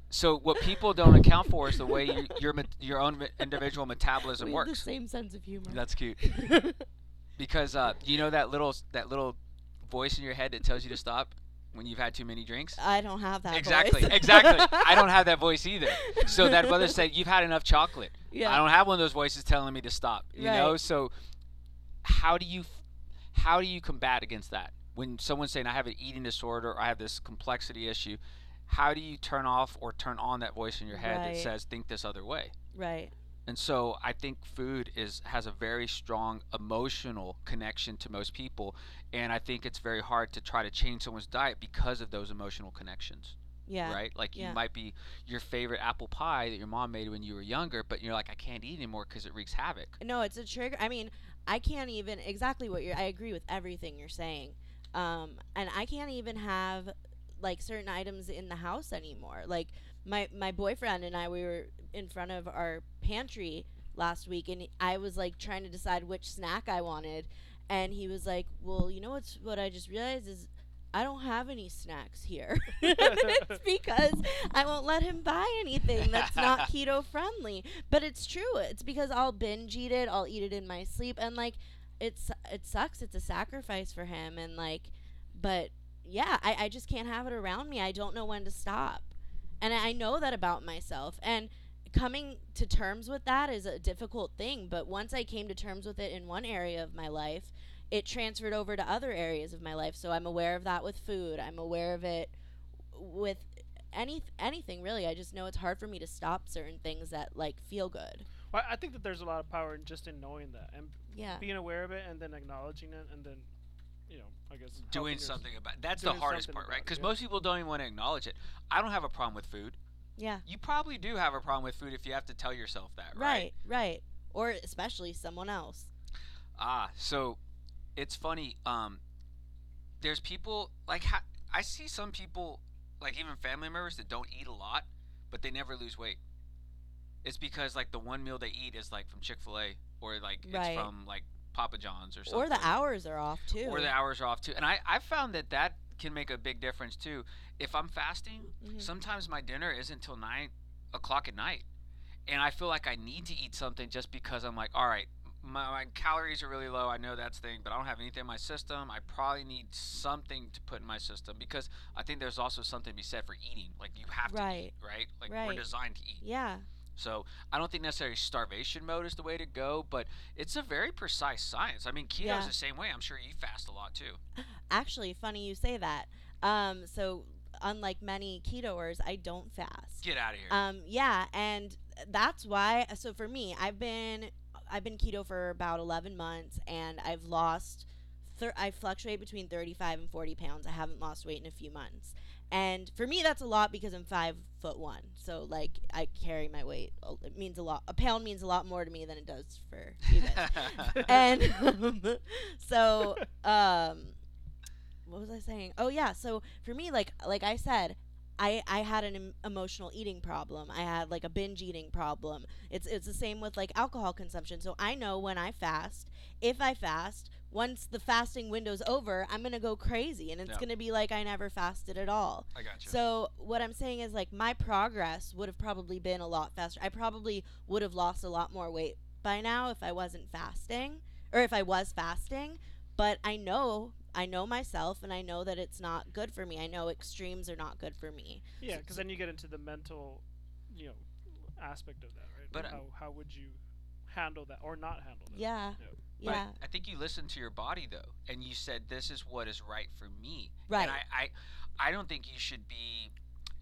so what people don't account for is the way you, your your own individual metabolism we have the works. same sense of humor. That's cute. because uh, you know that little that little voice in your head that tells you to stop when you've had too many drinks. I don't have that. exactly, voice. exactly. I don't have that voice either. So that brother said, "You've had enough chocolate." Yeah. I don't have one of those voices telling me to stop. You know. So how do you how do you combat against that when someone's saying, "I have an eating disorder," or "I have this complexity issue"? How do you turn off or turn on that voice in your head that says, "Think this other way"? Right. And so I think food is has a very strong emotional connection to most people, and I think it's very hard to try to change someone's diet because of those emotional connections, Yeah. right? Like Yeah. you might be your favorite apple pie that your mom made when you were younger, but you're like, I can't eat anymore because it wreaks havoc. No, it's a trigger. I mean, I can't even exactly what you're. I agree with everything you're saying, um, and I can't even have like certain items in the house anymore. Like my my boyfriend and I, we were in front of our pantry last week, and I was like trying to decide which snack I wanted, and he was like, "Well, you know what's what I just realized is." I don't have any snacks here. it's because I won't let him buy anything that's not keto friendly. But it's true. It's because I'll binge eat it. I'll eat it in my sleep, and like, it's it sucks. It's a sacrifice for him, and like, but yeah, I I just can't have it around me. I don't know when to stop, and I know that about myself. And coming to terms with that is a difficult thing. But once I came to terms with it in one area of my life, it transferred over to other areas of my life. So I'm aware of that with food. I'm aware of it with any anything really. I just know it's hard for me to stop certain things that like feel good. Well, I think that there's a lot of power in just in knowing that and Yeah. being aware of it and then acknowledging it and then, you know, I guess Doing something about that's the hardest part, right? Because yeah. most people don't even want to acknowledge it. I don't have a problem with food. Yeah. You probably do have a problem with food if you have to tell yourself that, Right, right. Or especially someone else. Ah, so it's funny. Um, there's people like ha- I see some people, like even family members that don't eat a lot, but they never lose weight. It's because like the one meal they eat is like from Chick Fil A or like Right. it's from like Papa John's or something. Or the hours are off too. Or the hours are off too. And I I found that that can make a big difference too. If I'm fasting, Mhm. sometimes my dinner isn't till nine o'clock at night, and I feel like I need to eat something just because I'm like, all right, my, my calories are really low. I know that's the thing, but I don't have anything in my system. I probably need something to put in my system because I think there's also something to be said for eating. Like you have to Right. eat, right? Like we're designed to eat. Yeah. So I don't think necessarily starvation mode is the way to go, but it's a very precise science. I mean, keto's Yeah. the same way. I'm sure you fast a lot too. Actually, funny you say that. Um, so unlike many ketoers, I don't fast. Get out of here. Um, yeah, and that's why. So for me, I've been I've been keto for about eleven months, and I've lost. Thir- I fluctuate between thirty-five and forty pounds. I haven't lost weight in a few months, and for me, that's a lot because I'm five foot one. So like I carry my weight. It means a lot. A pound means a lot more to me than it does for you guys. and um, so um what was i saying oh yeah so for me like like i said I, I had an em- emotional eating problem. I had like a binge eating problem. It's it's the same with like alcohol consumption. So I know when I fast, if I fast, once the fasting window's over, I'm gonna go crazy, and it's Yeah. gonna be like I never fasted at all. I got you. So what I'm saying is like my progress would have probably been a lot faster. I probably would have lost a lot more weight by now if I wasn't fasting or if I was fasting, but I know I know myself and I know that it's not good for me. I know extremes are not good for me. Yeah, So- because then you get into the mental, you know, aspect of that, right? But, how how would you handle that or not handle that? Yeah. Yep. But Yeah. I think you listened to your body though, and you said this is what is right for me. Right. And I, I, I don't think you should be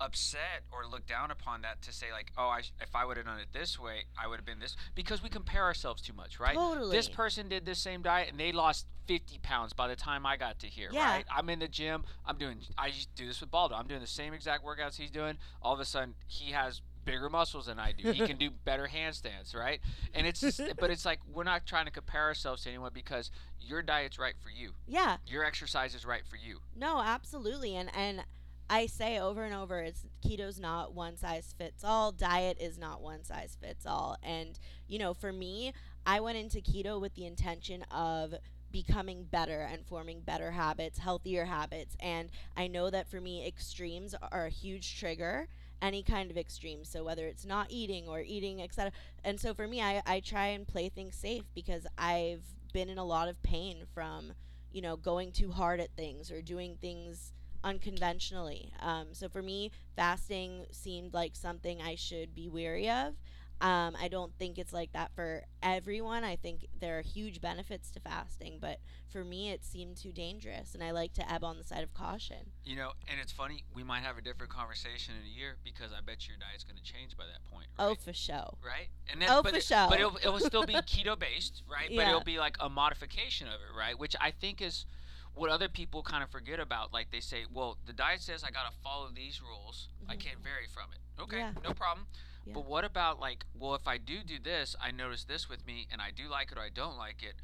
upset or look down upon that to say like, oh, I, sh- if I would have done it this way, I would have been this because we compare ourselves too much, right? Totally. This person did this same diet and they lost 50 pounds by the time I got to here, Yeah. right? I'm in the gym. I'm doing. I just do this with Baldo. I'm doing the same exact workouts he's doing. All of a sudden, he has bigger muscles than I do. He can do better handstands, right? And it's, just, but it's like we're not trying to compare ourselves to anyone because your diet's right for you. yeah. Your exercise is right for you. No, absolutely. And and I say over and over it's keto's not one size fits all. Diet is not one size fits all. And you know, for me, I went into keto with the intention of becoming better and forming better habits, healthier habits. And I know that for me extremes are a huge trigger any kind of extreme so whether it's not eating or eating etc and so for me I, I try and play things safe because i've been in a lot of pain from you know going too hard at things or doing things unconventionally um, so for me fasting seemed like something i should be weary of um, i don't think it's like that for everyone i think there are huge benefits to fasting but for me it seemed too dangerous and i like to ebb on the side of caution You know, and it's funny. We might have a different conversation in a year because I bet your diet's going to change by that point. Right? oh for sure right? And Oh, but for sure. But it'll, it'll still be keto based, right? Yeah. But it'll be like a modification of it, right? Which I think is what other people kind of forget about. Like they say, well, the diet says I got to follow these rules. I Mhm. can't vary from it. Okay, Yeah. no problem. Yeah. But what about like, well, if I do do this, I notice this with me, and I do like it or I don't like it.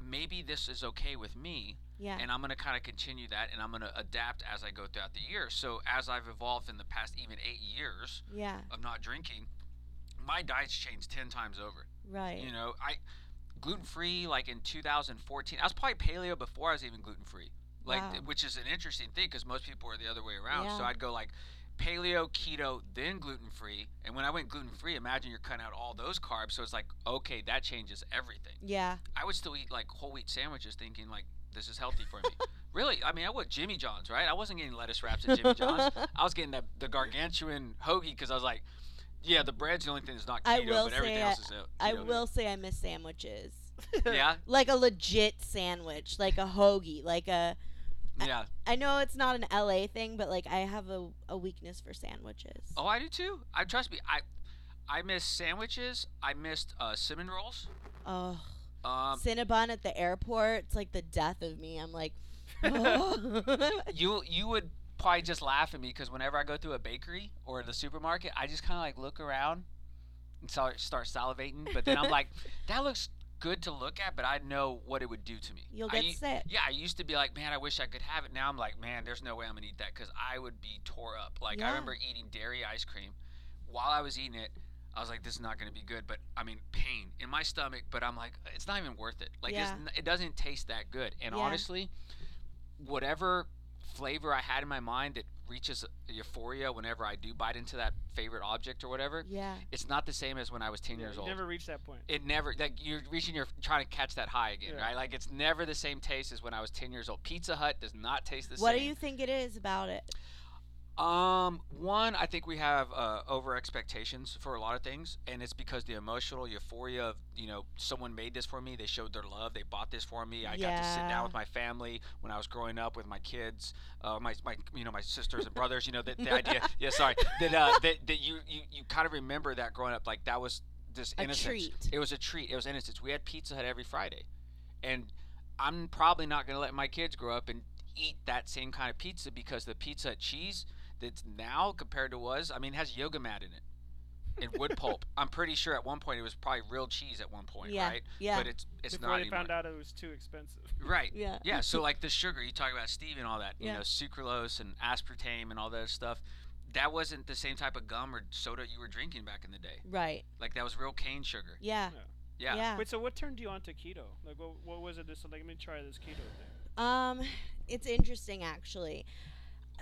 Maybe this is okay with me, yeah and I'm going to kind of continue that, and I'm going to adapt as I go throughout the year. So as I've evolved in the past even eight years, yeah of not drinking, my diet's changed ten times over. right You know, I gluten free like in 2014. I was probably paleo before I was even gluten free. Like, Wow. which is an interesting thing because most people are the other way around. So I'd go like paleo, keto, then gluten free. And when I went gluten free, imagine you're cutting out all those carbs. So it's like, okay, that changes everything. yeah I would still eat like whole wheat sandwiches, thinking like this is healthy for me. really, I mean, I would Jimmy John's, right? I wasn't getting lettuce wraps at Jimmy John's. I was getting the, the gargantuan hoagie because I was like, yeah, the bread's the only thing that's not keto, I will but everything say else is uh, I will say I miss sandwiches. Yeah, Like a legit sandwich, like a hoagie, like a yeah. I know it's not an LA thing, but like I have a, a weakness for sandwiches. Oh, I do too. I trust me. I I miss sandwiches. I missed uh, cinnamon rolls. Oh, Um, Cinnabon at the airport, it's like the death of me. I'm like, oh. you you would probably just laugh at me because whenever I go through a bakery or the supermarket, I just kind of like look around and start start salivating. But then I'm like, that looks good to look at, but I know what it would do to me. You'll get u- sick. Yeah, I used to be like, man, I wish I could have it. Now I'm like, man, there's no way I'm gonna eat that because I would be tore up. Like I remember eating dairy ice cream. While I was eating it, I was like, this is not gonna be good. But I mean, pain in my stomach. But I'm like, it's not even worth it. Like Yeah. it doesn't taste that good. And Yeah. honestly, whatever flavor I had in my mind that reaches euphoria whenever I do bite into that favorite object or whatever. Yeah. It's not the same as when I was 10 Yeah, years you old. never reached that point. it never like you're reaching you're trying to catch that high again, Yeah. right? Like it's never the same taste as when I was 10 years old. Pizza Hut does not taste the What same. What do you think it is about it? Um, one, I think we have uh, over expectations for a lot of things, and it's because the emotional euphoria of you know someone made this for me, they showed their love, they bought this for me. I got to sit down with my family when I was growing up with my kids, uh, my my you know my sisters and brothers. You know the, the idea, yeah, sorry, that uh, that that you you you kind of remember that growing up, like that was this innocence. It was a treat. It was innocence. We had Pizza Hut every Friday, and I'm probably not going to let my kids grow up and eat that same kind of pizza because the Pizza Hut cheese that's now compared to was, I mean, it has yoga mat in it and wood pulp. I'm pretty sure at one point it was probably real cheese at one point, Yeah, right? yeah. But it's it's Before not they anymore. found out it was too expensive. Right. Yeah. Yeah. So like the sugar you talk about Steve and all that, you Yeah. know, sucralose and aspartame and all that stuff. That wasn't the same type of gum or soda you were drinking back in the day. Right. Like that was real cane sugar. Yeah. Yeah. Yeah. Wait, so what turned you on to keto? Like, what, what was it? Just like, let me try this keto thing. Um, it's interesting actually.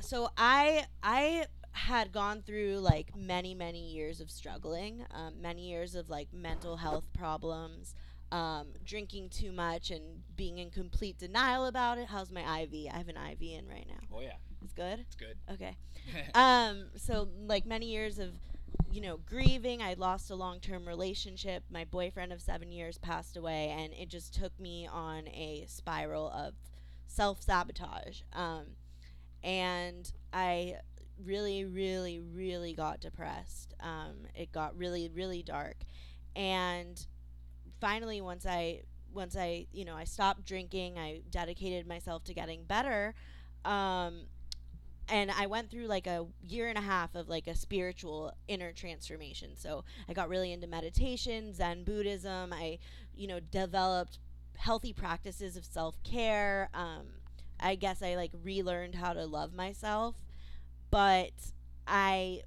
So I I had gone through like many many years of struggling, um, many years of like mental health problems, um, drinking too much and being in complete denial about it. How's my IV? I have an IV in right now. Oh yeah, It's good. it's good. Okay. um, so like many years of, you know, grieving. I lost a long-term relationship. My boyfriend of seven years passed away, and it just took me on a spiral of self-sabotage. Um, and I really, really, really got depressed. Um, it got really, really dark, and finally, once I once I you know I stopped drinking, I dedicated myself to getting better. Um, and I went through like a year and a half of like a spiritual inner transformation. So I got really into meditation, Zen Buddhism. I, you know, developed healthy practices of self care. Um, I guess I like relearned how to love myself, but I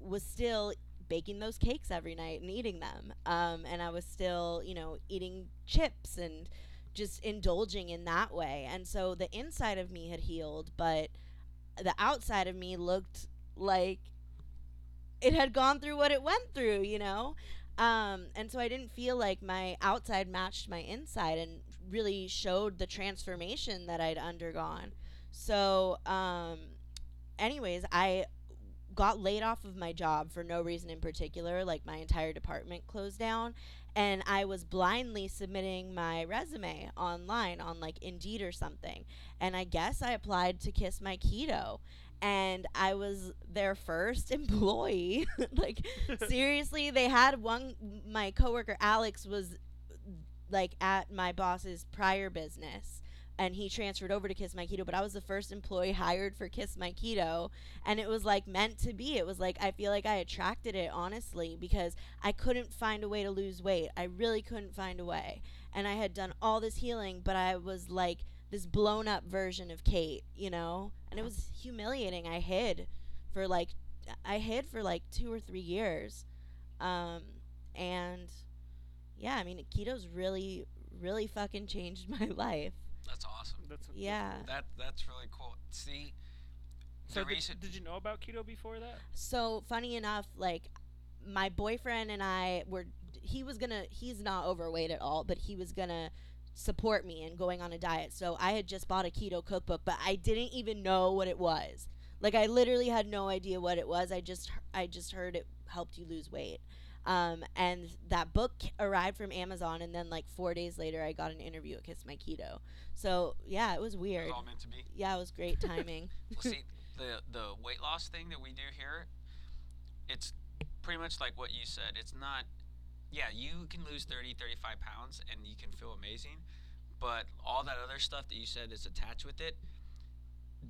was still baking those cakes every night and eating them. Um, and I was still, you know, eating chips and just indulging in that way. And so the inside of me had healed, but the outside of me looked like it had gone through what it went through, you know? Um, and so I didn't feel like my outside matched my inside and really showed the transformation that I'd undergone. So, um, anyways, I got laid off of my job for no reason in particular. Like my entire department closed down, and I was blindly submitting my resume online on like Indeed or something. And I guess I applied to Kiss My Keto. And I was their first employee. like, seriously, they had one, my coworker Alex was like at my boss's prior business and he transferred over to Kiss My Keto, but I was the first employee hired for Kiss My Keto, and it was like meant to be. It was like I feel like I attracted it honestly because I couldn't find a way to lose weight. I really couldn't find a way. And I had done all this healing, but I was like this blown up version of Kate, you know? And it was humiliating. I hid for like I hid for like 2 or 3 years. Um and yeah, I mean keto's really really fucking changed my life. That's awesome. That's that's Yeah. That that's really cool. See, So the did, reason did you know about keto before that? So funny enough, like my boyfriend and I were he was gonna he's not overweight at all, but he was gonna support me in going on a diet. So I had just bought a keto cookbook, but I didn't even know what it was. Like I literally had no idea what it was. I just I just heard it helped you lose weight. Um, and that book arrived from Amazon, and then like four days later, I got an interview at Kiss My Keto. So yeah, it was it weird. was all meant to be. Yeah, it was great timing. Well, see, the the weight loss thing that we do here, it's pretty much like what you said. It's not, yeah, you can lose 30, 35 pounds and you can feel amazing, but all that other stuff that you said is attached with it,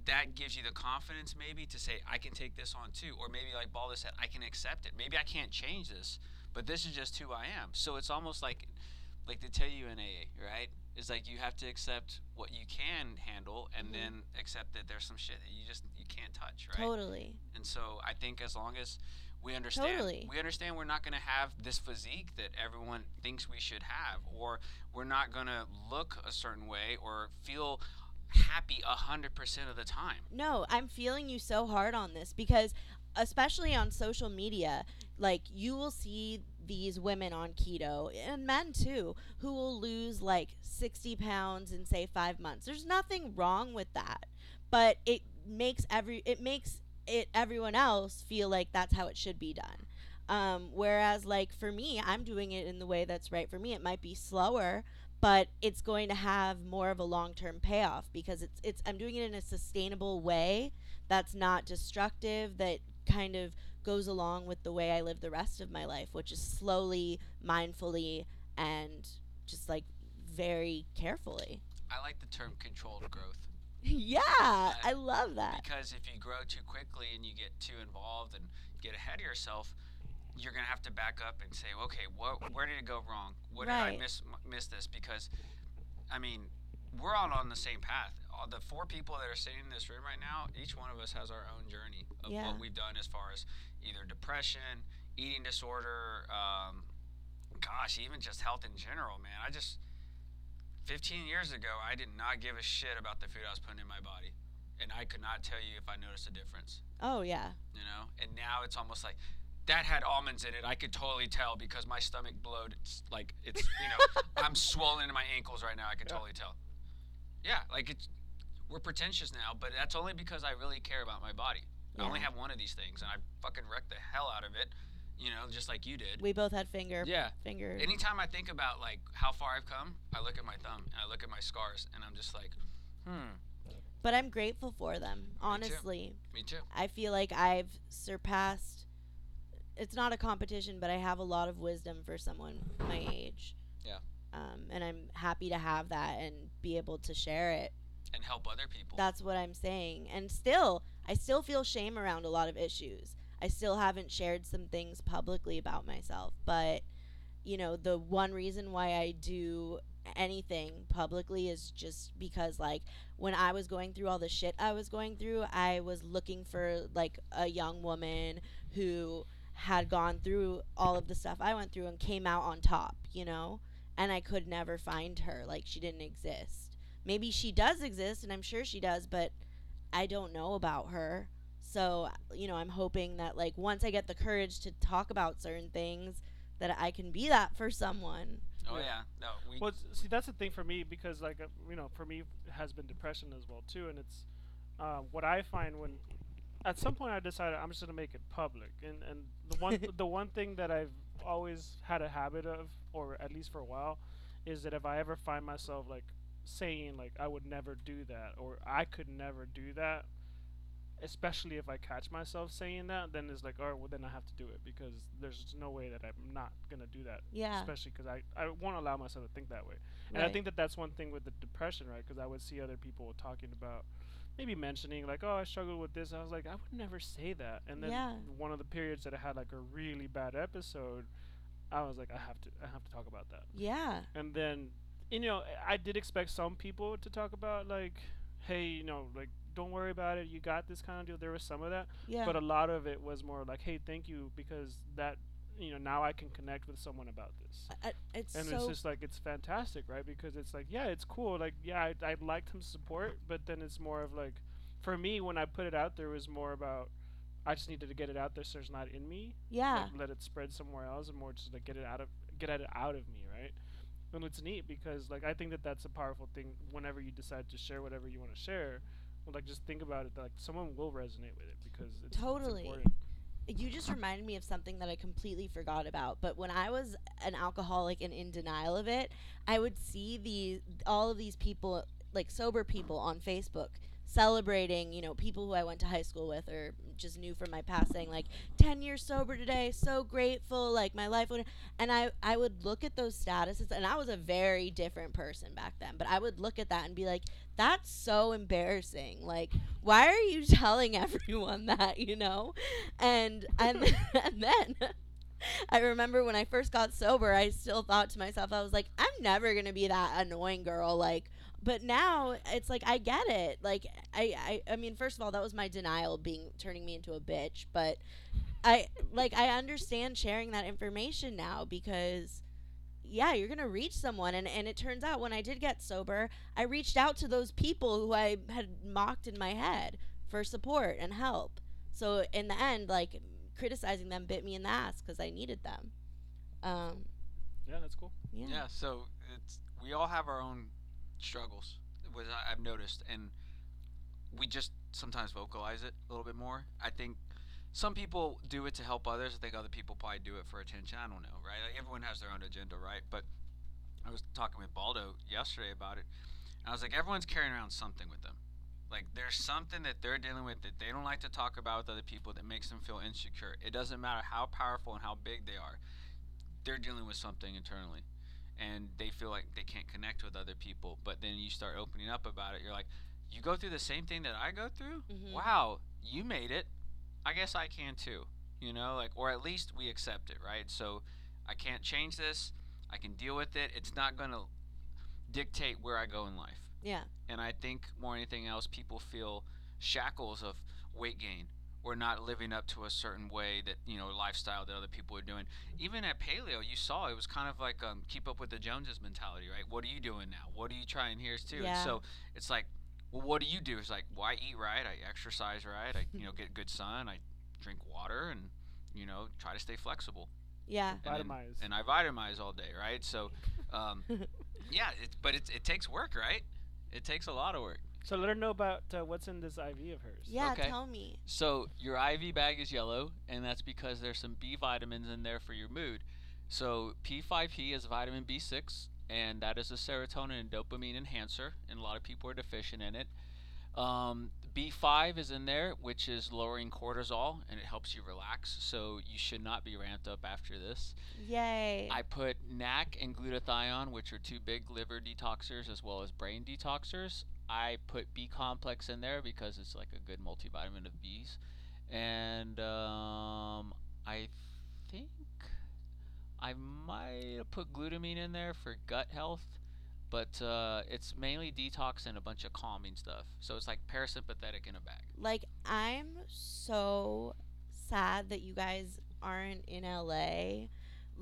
that gives you the confidence maybe to say, I can take this on too. Or maybe like Baldo said, I can accept it. Maybe I can't change this, but this is just who I am. So it's almost like, like they tell you in AA, right? It's like you have to accept what you can handle and Mhm. then accept that there's some shit that you just you can't touch, right? Totally. And so I think as long as we understand Totally. we understand we're not going to have this physique that everyone thinks we should have or we're not going to look a certain way or feel happy a hundred percent of the time. No, I'm feeling you so hard on this because, especially on social media, like you will see these women on keto and men too who will lose like 60 pounds in say five months. There's nothing wrong with that, but it makes every it makes it everyone else feel like that's how it should be done. Um, whereas like for me, I'm doing it in the way that's right for me. It might be slower, but it's going to have more of a long-term payoff because it's it's I'm doing it in a sustainable way that's not destructive that kind of goes along with the way I live the rest of my life, which is slowly, mindfully and just like very carefully. I like the term controlled growth yeah, uh, I love that. because if you grow too quickly and you get too involved and get ahead of yourself, you're gonna have to back up and say, okay, what, where did it go wrong? What did I miss miss this? Because, I mean, we're all on the same path. All the four people that are sitting in this room right now, each one of us has our own journey of Yeah. what we've done as far as either depression, eating disorder, um, gosh, even just health in general, man. I just 15 years ago, I did not give a shit about the food I was putting in my body. And I could not tell you if I noticed a difference, Oh yeah. you know? And now it's almost like that had almonds in it. I could totally tell because my stomach blowed. It's like, it's, you know, I'm swollen in my ankles right now. I could Yeah. totally tell. Yeah, like it's, we're pretentious now, but that's only because I really care about my body. I only have one of these things and I fucking wrecked the hell out of it, you know, just like you did. We both had finger Yeah. finger Anytime I think about like how far I've come, I look at my thumb and I look at my scars and I'm just like, hmm, but I'm grateful for them. Honestly, Me too. me too. I feel like I've surpassed. It's not a competition, but I have a lot of wisdom for someone my age. Yeah. Um, and I'm happy to have that and be able to share it. And help other people. That's what I'm saying. And still, I still feel shame around a lot of issues. I still haven't shared some things publicly about myself, but you know, the one reason why I do anything publicly is just because like when I was going through all the shit I was going through, I was looking for like a young woman who had gone through all of the stuff I went through and came out on top, you know? And I could never find her. Like she didn't exist. Maybe she does exist and I'm sure she does, but I don't know about her. So, you know, I'm hoping that like once I get the courage to talk about certain things that I can be that for someone. oh Yeah. yeah, no, we. Well, see, that's the thing for me because, like, uh, you know, for me it has been depression as well too, and it's uh, what I find when at some point I decided I'm just gonna make it public, and and the one the one thing that I've always had a habit of, or at least for a while, is that if I ever find myself like saying like I would never do that or I could never do that, especially if I catch myself saying that, then it's like, oh, well, then I have to do it because there's no way that I'm not gonna do that Yeah. especially because I, I won't allow myself to think that way. And I think that that's one thing with the depression, right? Because I would see other people talking about, maybe mentioning like, oh, I struggled with this. I was like, I would never say that. And then Yeah. one of the periods that I had like a really bad episode, I was like, I have to, I have to talk about that. Yeah. And then, you know, I did expect some people to talk about like, hey, you know, like don't worry about it. You got this kind of deal. There was some of that Yeah. but a lot of it was more like, "Hey, thank you," because that, you know, now I can connect with someone about this, I- it's and so it's just like it's fantastic, right? Because it's like, yeah, it's cool. Like, yeah, I, I'd like some support, but then it's more of like, for me, when I put it out there, it was more about, I just needed to get it out there, so it's not in me. yeah. Like, let it spread somewhere else, and more just like get it out of get it out of me, right? And it's neat because like I think that that's a powerful thing. Whenever you decide to share whatever you want to share, well, like just think about it. That, like someone will resonate with it because it's, it's Totally. important. You just reminded me of something that I completely forgot about. But when I was an alcoholic and in denial of it, I would see the all of these people, like sober people, on Facebook celebrating. You know, people who I went to high school with or just knew from my past, saying like, "10 years sober today, so grateful." Like my life would, and I I would look at those statuses, and I was a very different person back then. But I would look at that and be like, "That's so embarrassing." Like why are you telling everyone that you know and and, and then i remember when i first got sober i still thought to myself i was like i'm never gonna be that annoying girl like but now it's like i get it like I, I i mean first of all that was my denial being turning me into a bitch but i like i understand sharing that information now because yeah, you're gonna reach someone. And and it turns out when I did get sober, I reached out to those people who I had mocked in my head for support and help. So in the end, like criticizing them bit me in the ass because I needed them. Um, Yeah, that's cool. yeah. Yeah, so it's we all have our own struggles, was I've noticed, and we just sometimes vocalize it a little bit more. I think some people do it to help others. I think other people probably do it for attention. I don't know, right? Like, everyone has their own agenda, right? But I was talking with Baldo yesterday about it, and I was like, everyone's carrying around something with them. Like there's something that they're dealing with that they don't like to talk about with other people that makes them feel insecure. It doesn't matter how powerful and how big they are. They're dealing with something internally and they feel like they can't connect with other people. But then you start opening up about it. You're like, you go through the same thing that I go through? Mhm. Wow, you made it. I guess I can too. You know, like or at least we accept it, right? So I can't change this. I can deal with it. It's not going to dictate where I go in life. Yeah. And I think more than anything else, people feel shackles of weight gain or not living up to a certain way that you know lifestyle that other people are doing. Even at paleo, you saw it was kind of like um, keep up with the Joneses mentality, right? What are you doing now? What are you trying here too? Yeah. So it's like, well, what do you do? It's like, well, I eat right, I exercise right, I you know get good sun, I drink water, and you know try to stay flexible. Yeah. And then- Vitamize. and I vitamize all day, right? So, um, yeah, it, but it, it takes work, right? It takes a lot of work. So let her know about uh, what's in this IV of hers. Yeah. Okay. Tell me. So your IV bag is yellow, and that's because there's some B vitamins in there for your mood. So P5P is vitamin B6, and that is a serotonin and dopamine enhancer, and a lot of people are deficient in it. Um, B5 is in there, which is lowering cortisol, and it helps you relax. So you should not be ramped up after this. Yay. I put NAC and glutathione, which are two big liver detoxers as well as brain detoxers. I put B complex in there because it's like a good multivitamin of B's. And um, I think I might put glutamine in there for gut health, but uh, it's mainly detox and a bunch of calming stuff. So it's like parasympathetic in a bag. like I'm so sad that you guys aren't in LA.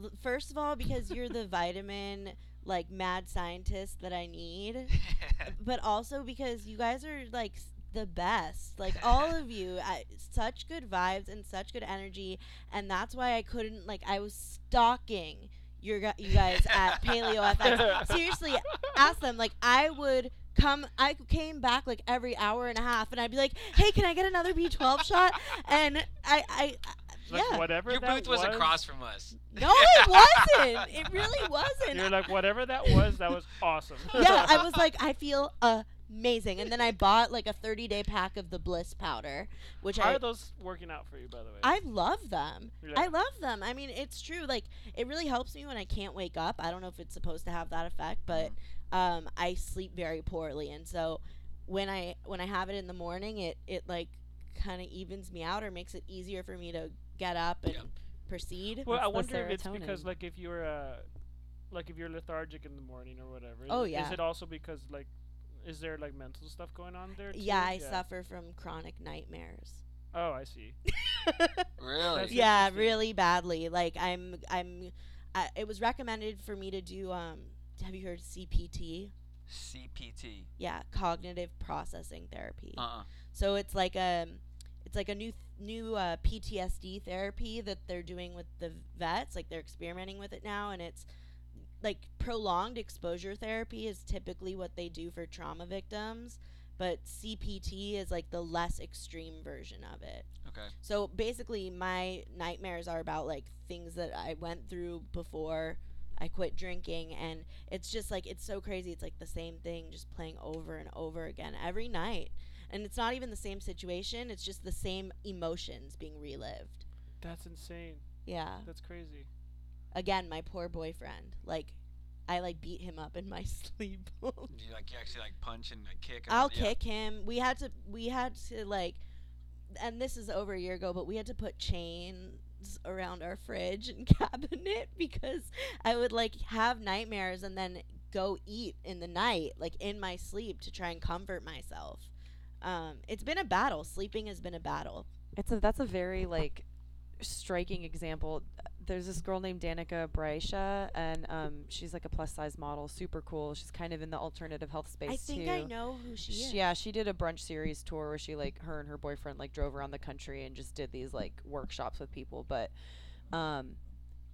L- First of all, because you're the vitamin like mad scientist that I need, but also because you guys are like s- the best. Like all of you, I, such good vibes and such good energy, and that's why I couldn't like I was stalking your you guys at Paleo FX. Seriously, ask them like I would come I came back like every hour and a half and I'd be like, "Hey, can I get another B12 shot?" And I I, I Like yeah. whatever Your that booth was, across from us. No, it wasn't. It really wasn't. You're like whatever that was. That was awesome. yeah, I was like, I feel amazing. And then I bought like a 30 day pack of the Bliss powder, which How I are those working out for you, by the way? I love them. Yeah. I love them. I mean, it's true. Like, it really helps me when I can't wake up. I don't know if it's supposed to have that effect, but um, I sleep very poorly, and so when I when I have it in the morning, it it like kind of evens me out or makes it easier for me to get up and Yep. proceed. well, I What's the wonder if it's because like if you're uh, like if you're lethargic in the morning or whatever. Oh, yeah. Is it also because like, is there like mental stuff going on there? Too? yeah, I suffer from chronic nightmares. Oh, I see. Really? That's yeah, really badly. Like I'm I'm I, it was recommended for me to do um have you heard CPT? CPT. Yeah, cognitive processing therapy. Uh-uh. So it's like a it's like a new new uh, PTSD therapy that they're doing with the vets. Like they're experimenting with it now, and it's like prolonged exposure therapy is typically what they do for trauma victims, but CPT is like the less extreme version of it. Okay. So basically, my nightmares are about like things that I went through before I quit drinking, and it's just like it's so crazy. It's like the same thing just playing over and over again every night, and it's not even the same situation. It's just the same emotions being relived. That's insane. Yeah. That's crazy. Again, my poor boyfriend. Like, I like beat him up in my sleep. Do you like you actually like punch and like kick? and I'll yeah. kick him. We had to we had to like and this is over a year ago, but we had to put chains around our fridge and cabinet because I would like have nightmares and then go eat in the night, like in my sleep to try and comfort myself. Um, it's been a battle. Sleeping has been a battle. It's a that's a very like striking example. There's this girl named Danica Braisha, and um, she's like a plus size model, super cool. She's kind of in the alternative health space I think too. I know who she is. Yeah, she did a brunch series tour where she like her and her boyfriend like drove around the country and just did these like workshops with people. But um,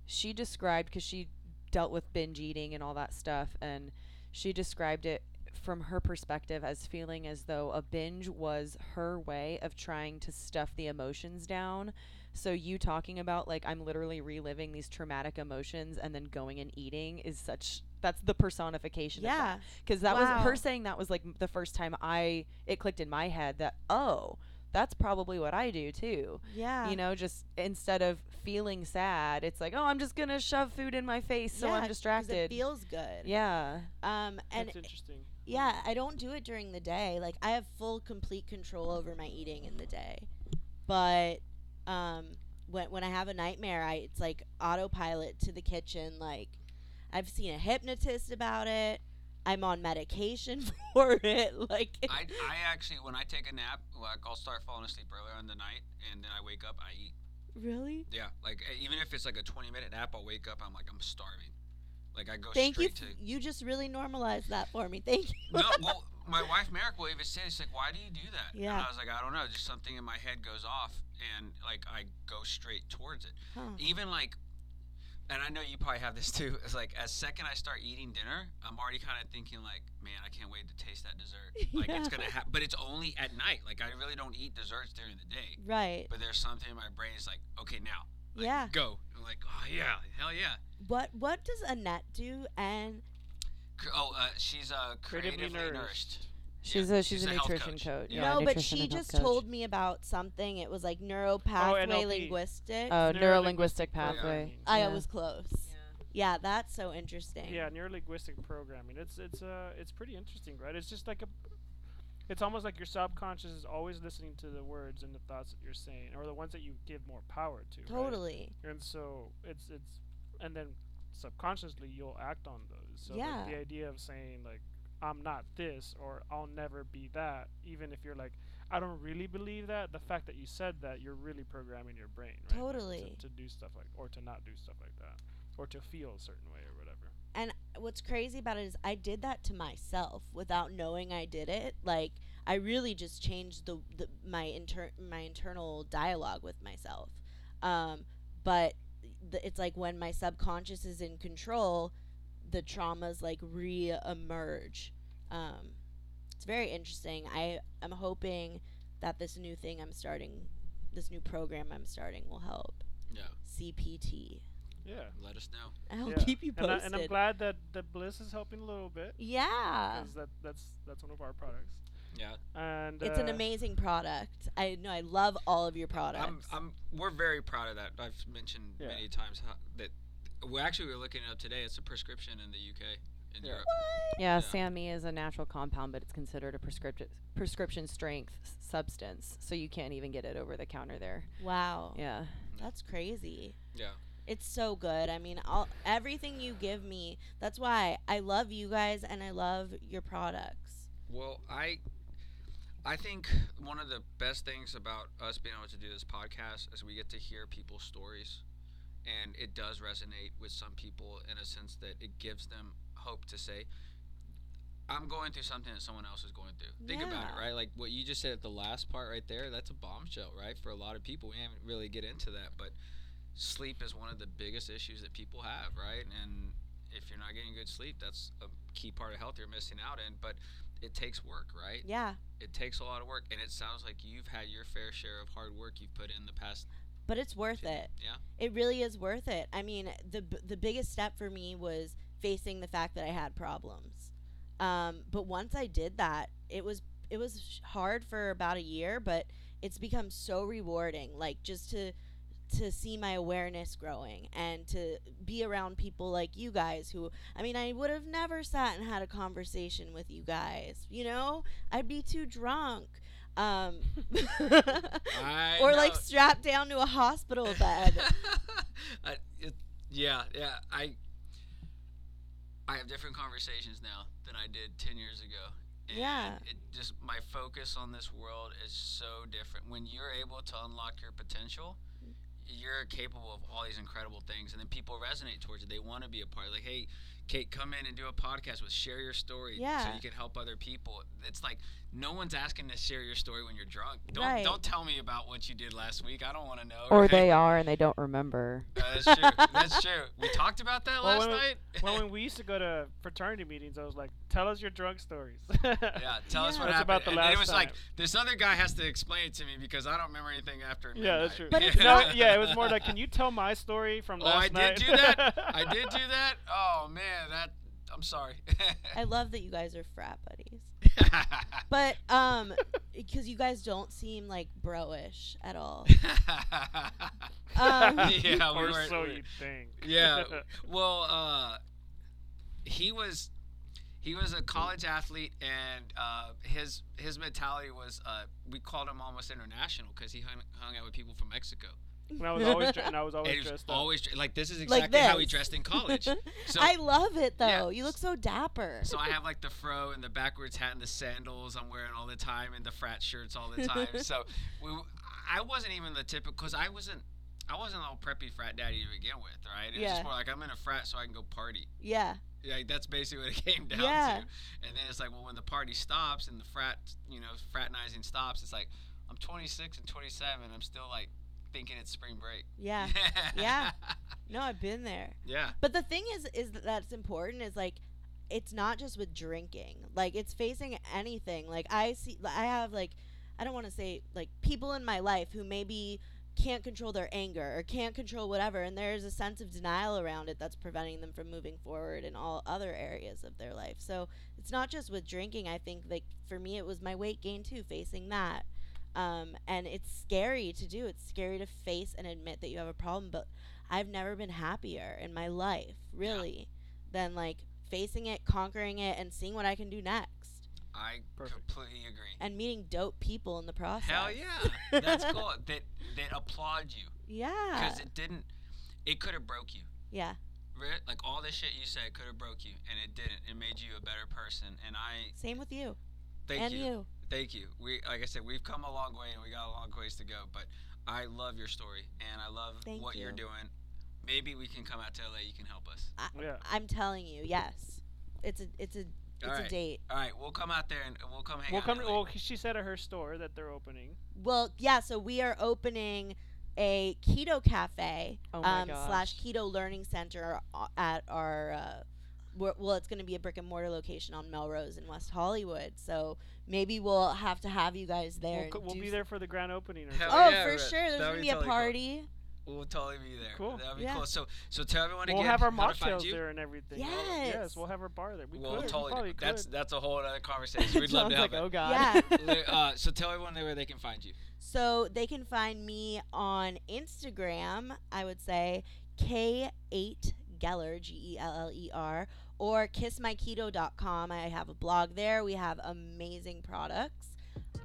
she described because she dealt with binge eating and all that stuff, and she described it from her perspective as feeling as though a binge was her way of trying to stuff the emotions down. So you talking about like I'm literally reliving these traumatic emotions and then going and eating is such that's the personification of that Yeah. because that was her saying that was like the first time I it clicked in my head that oh that's probably what I do too. Yeah. You know, just instead of feeling sad, it's like oh I'm just gonna shove food in my face so Yeah, I'm distracted. It feels good. yeah, Um, and That's interesting. yeah, I don't do it during the day. Like I have full complete control over my eating in the day. But um when when I have a nightmare, I it's like autopilot to the kitchen like I've seen a hypnotist about it. I'm on medication for it. Like I, I actually, when I take a nap, like I'll start falling asleep earlier in the night, and then I wake up, I eat. really? Yeah, like even if it's like a 20 minute nap, I'll wake up, I'm like, I'm starving. Like I go Thank you. straight f- to. you just really normalized that for me. Thank you. no, well, my wife Merrick will even say, "It's like, why do you do that?" And Yeah. I was like, I don't know, just something in my head goes off, and like I go straight towards it. Huh. Even like, and I know you probably have this too. It's like, as second I start eating dinner, I'm already kind of thinking like, man, I can't wait to taste that dessert. Like it's gonna happen, but it's only at night. Like I really don't eat desserts during the day. Right. But there's something in my brain is like, okay, now, like, Yeah. go. I'm like, oh yeah, hell yeah. What what does Annette do? And Oh, uh, she's uh, Creatively creatively, nourished. nourished. she's Yeah, a she's, a, health nutrition coach. coach. Yeah. Yeah, no, but she just coach. told me about something. It was like neuropathway NLP. linguistic. Oh, Neuro- neurolinguistic pathway. I yeah. was close. Yeah, that's so interesting. Yeah, neurolinguistic programming. It's it's uh it's pretty interesting, right? It's just like a it's almost like your subconscious is always listening to the words and the thoughts that you're saying or the ones that you give more power to. right? Totally. And so it's it's and then subconsciously you'll act on those. So Yeah. like the idea of saying like I'm not this or I'll never be that, even if you're like I don't really believe that, the fact that you said that, you're really programming your brain, right? Like, Totally. to, to do stuff like or to not do stuff like that. Or to feel a certain way or whatever. And what's crazy about it is I did that to myself without knowing I did it. Like I really just changed the, the my inter- my internal dialogue with myself. Um, but th- it's like when my subconscious is in control, the traumas like re-emerge. Um, it's very interesting. I am hoping that this new thing I'm starting, this new program I'm starting, will help. Yeah, CPT. Yeah. let us know. I'll yeah. keep you and, I, posted. and I'm glad that, that Bliss is helping a little bit. yeah. Because that, that's that's one of our products. Yeah, And It's an uh, amazing product. I know. I love all of your products. I'm, I'm. We're very proud of that. I've mentioned Yeah. many times how, that we actually we were looking it up today. It's a prescription in the UK, in Yeah. Europe. Yeah, Yeah. SAMe is a natural compound, but it's considered a prescription prescription strength s- substance, so you can't even get it over the counter there. wow. Yeah. That's crazy. Yeah. It's so good. I mean, all everything you give me. That's why I love you guys and I love your products. Well, I I think one of the best things about us being able to do this podcast is we get to hear people's stories and it does resonate with some people in a sense that it gives them hope to say I'm going through something that someone else is going through. Think about it, right? Like what you just said at the last part right there, that's a bombshell, right? For a lot of people. We haven't really get into that, but sleep is one of the biggest issues that people have, right? And if you're not getting good sleep, that's a key part of health you're missing out in, but it takes work, right? Yeah, It takes a lot of work, and it sounds like you've had your fair share of hard work you've put in the past. but it's worth it. Yeah. It really is worth it. I mean, the the biggest step for me was facing the fact that I had problems. Um, but once I did that, it was it was hard for about a year, but it's become so rewarding. Like just to to see my awareness growing and to be around people like you guys who I mean I would have never sat and had a conversation with you guys you know I'd be too drunk um or know. like strapped down to a hospital bed I, it, yeah, yeah. I I have different conversations now than I did ten years ago. And Yeah. It just my focus on this world is so different. When you're able to unlock your potential, you're capable of all these incredible things, and then people resonate towards it. They want to be a part. Like, hey, Kate, come in and do a podcast with share your story, yeah. so you can help other people. It's like no one's asking to share your story when you're drunk. Don't Right. don't tell me about what you did last week. I don't want to know. Or right? they are and they don't remember. Uh, that's true. That's true. We talked about that Well, last when we- night. well, when we used to go to fraternity meetings, I was like, "Tell us your drunk stories." Yeah, tell us what That's happened. about the and last it was like this other guy has to explain it to me because I don't remember anything after. Yeah, that's true. But it's no, not- yeah, it was more like, "Can you tell my story from last night? Oh, I did do that. I did do that. Oh man, that. I'm sorry. I love that you guys are frat buddies. But um, because you guys don't seem like bro-ish at all. Um, yeah, we or were. so you think. yeah. Well, uh, he was he was a college athlete, and uh, his his mentality was uh, we called him almost international because he hung, hung out with people from Mexico. And I was always, dre- and I was always he was dressed up. always like this is Like exactly how he this. dressed in college. So I love it though. Yeah. You look so dapper. So I have like the fro and the backwards hat and the sandals I'm wearing all the time and the frat shirts all the time. so we, I wasn't even the typical because I wasn't. I wasn't all preppy frat daddy to begin with, right? It was Yeah. just more like I'm in a frat so I can go party. yeah. Like that's basically what it came down Yeah. to. And then it's like, well, when the party stops and the frat, you know, fraternizing stops, it's like I'm 26 and 27. I'm still like thinking it's spring break. Yeah. Yeah. No, I've been there. yeah. But the thing is, is that that's important is like, it's not just with drinking. Like it's facing anything. Like I see, I have like, I don't want to say like people in my life who maybe can't control their anger or can't control whatever, and there's a sense of denial around it that's preventing them from moving forward in all other areas of their life. So it's not just with drinking. I think like for me, it was my weight gain too, facing that. Um, and it's scary to do. It's scary to face and admit that you have a problem, but I've never been happier in my life, really, than like facing it, conquering it, and seeing what I can do next, I Perfect. completely agree. and meeting dope people in the process. Hell yeah. That's cool. That that applaud you Yeah. because it didn't. It could have broke you. Yeah. Like all the shit you said could have broke you, and it didn't. It made you a better person. And I Same with you. thank and you. you. Thank you. We like I said, we've come a long way, and we got a long ways to go. But I love your story, and I love Thank what you're you. doing. Maybe we can come out to LA. You can help us. Yeah. I'm telling you, yes. It's a it's a it's a date. All right, we'll come out there and we'll come hang We'll out. come. in LA. Well, she said at her store that they're opening. Well, yeah, so we are opening a keto cafe Oh um, slash keto learning center uh, at our uh, we're- well it's going to be a brick and mortar location on melrose in west hollywood so maybe we'll have to have you guys there We'll, co- we'll be there for the grand opening. Or Hell something. oh yeah, for sure there's going to be be a totally cool. party We'll totally be there. Cool. That'd be Yeah. cool. So, so tell everyone We'll again. have our how mocktails there and everything. Yes. yes, we'll have our bar there. We Well, could. we totally. probably That's could. that's a whole other conversation. We'd love to have like, oh it. god. yeah uh, so tell everyone where they can find you. so they can find me on instagram i would say k8 geller g-e-l-l-e-r or kissmyketo.com i have a blog there we have amazing products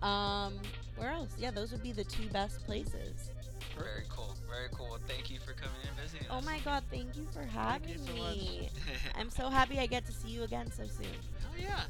um where else yeah those would be the two best places Very cool. Very cool. Well, thank you for coming in and visiting oh us. my god thank you for having you so me i'm so happy i get to see you again so soon Hell yeah.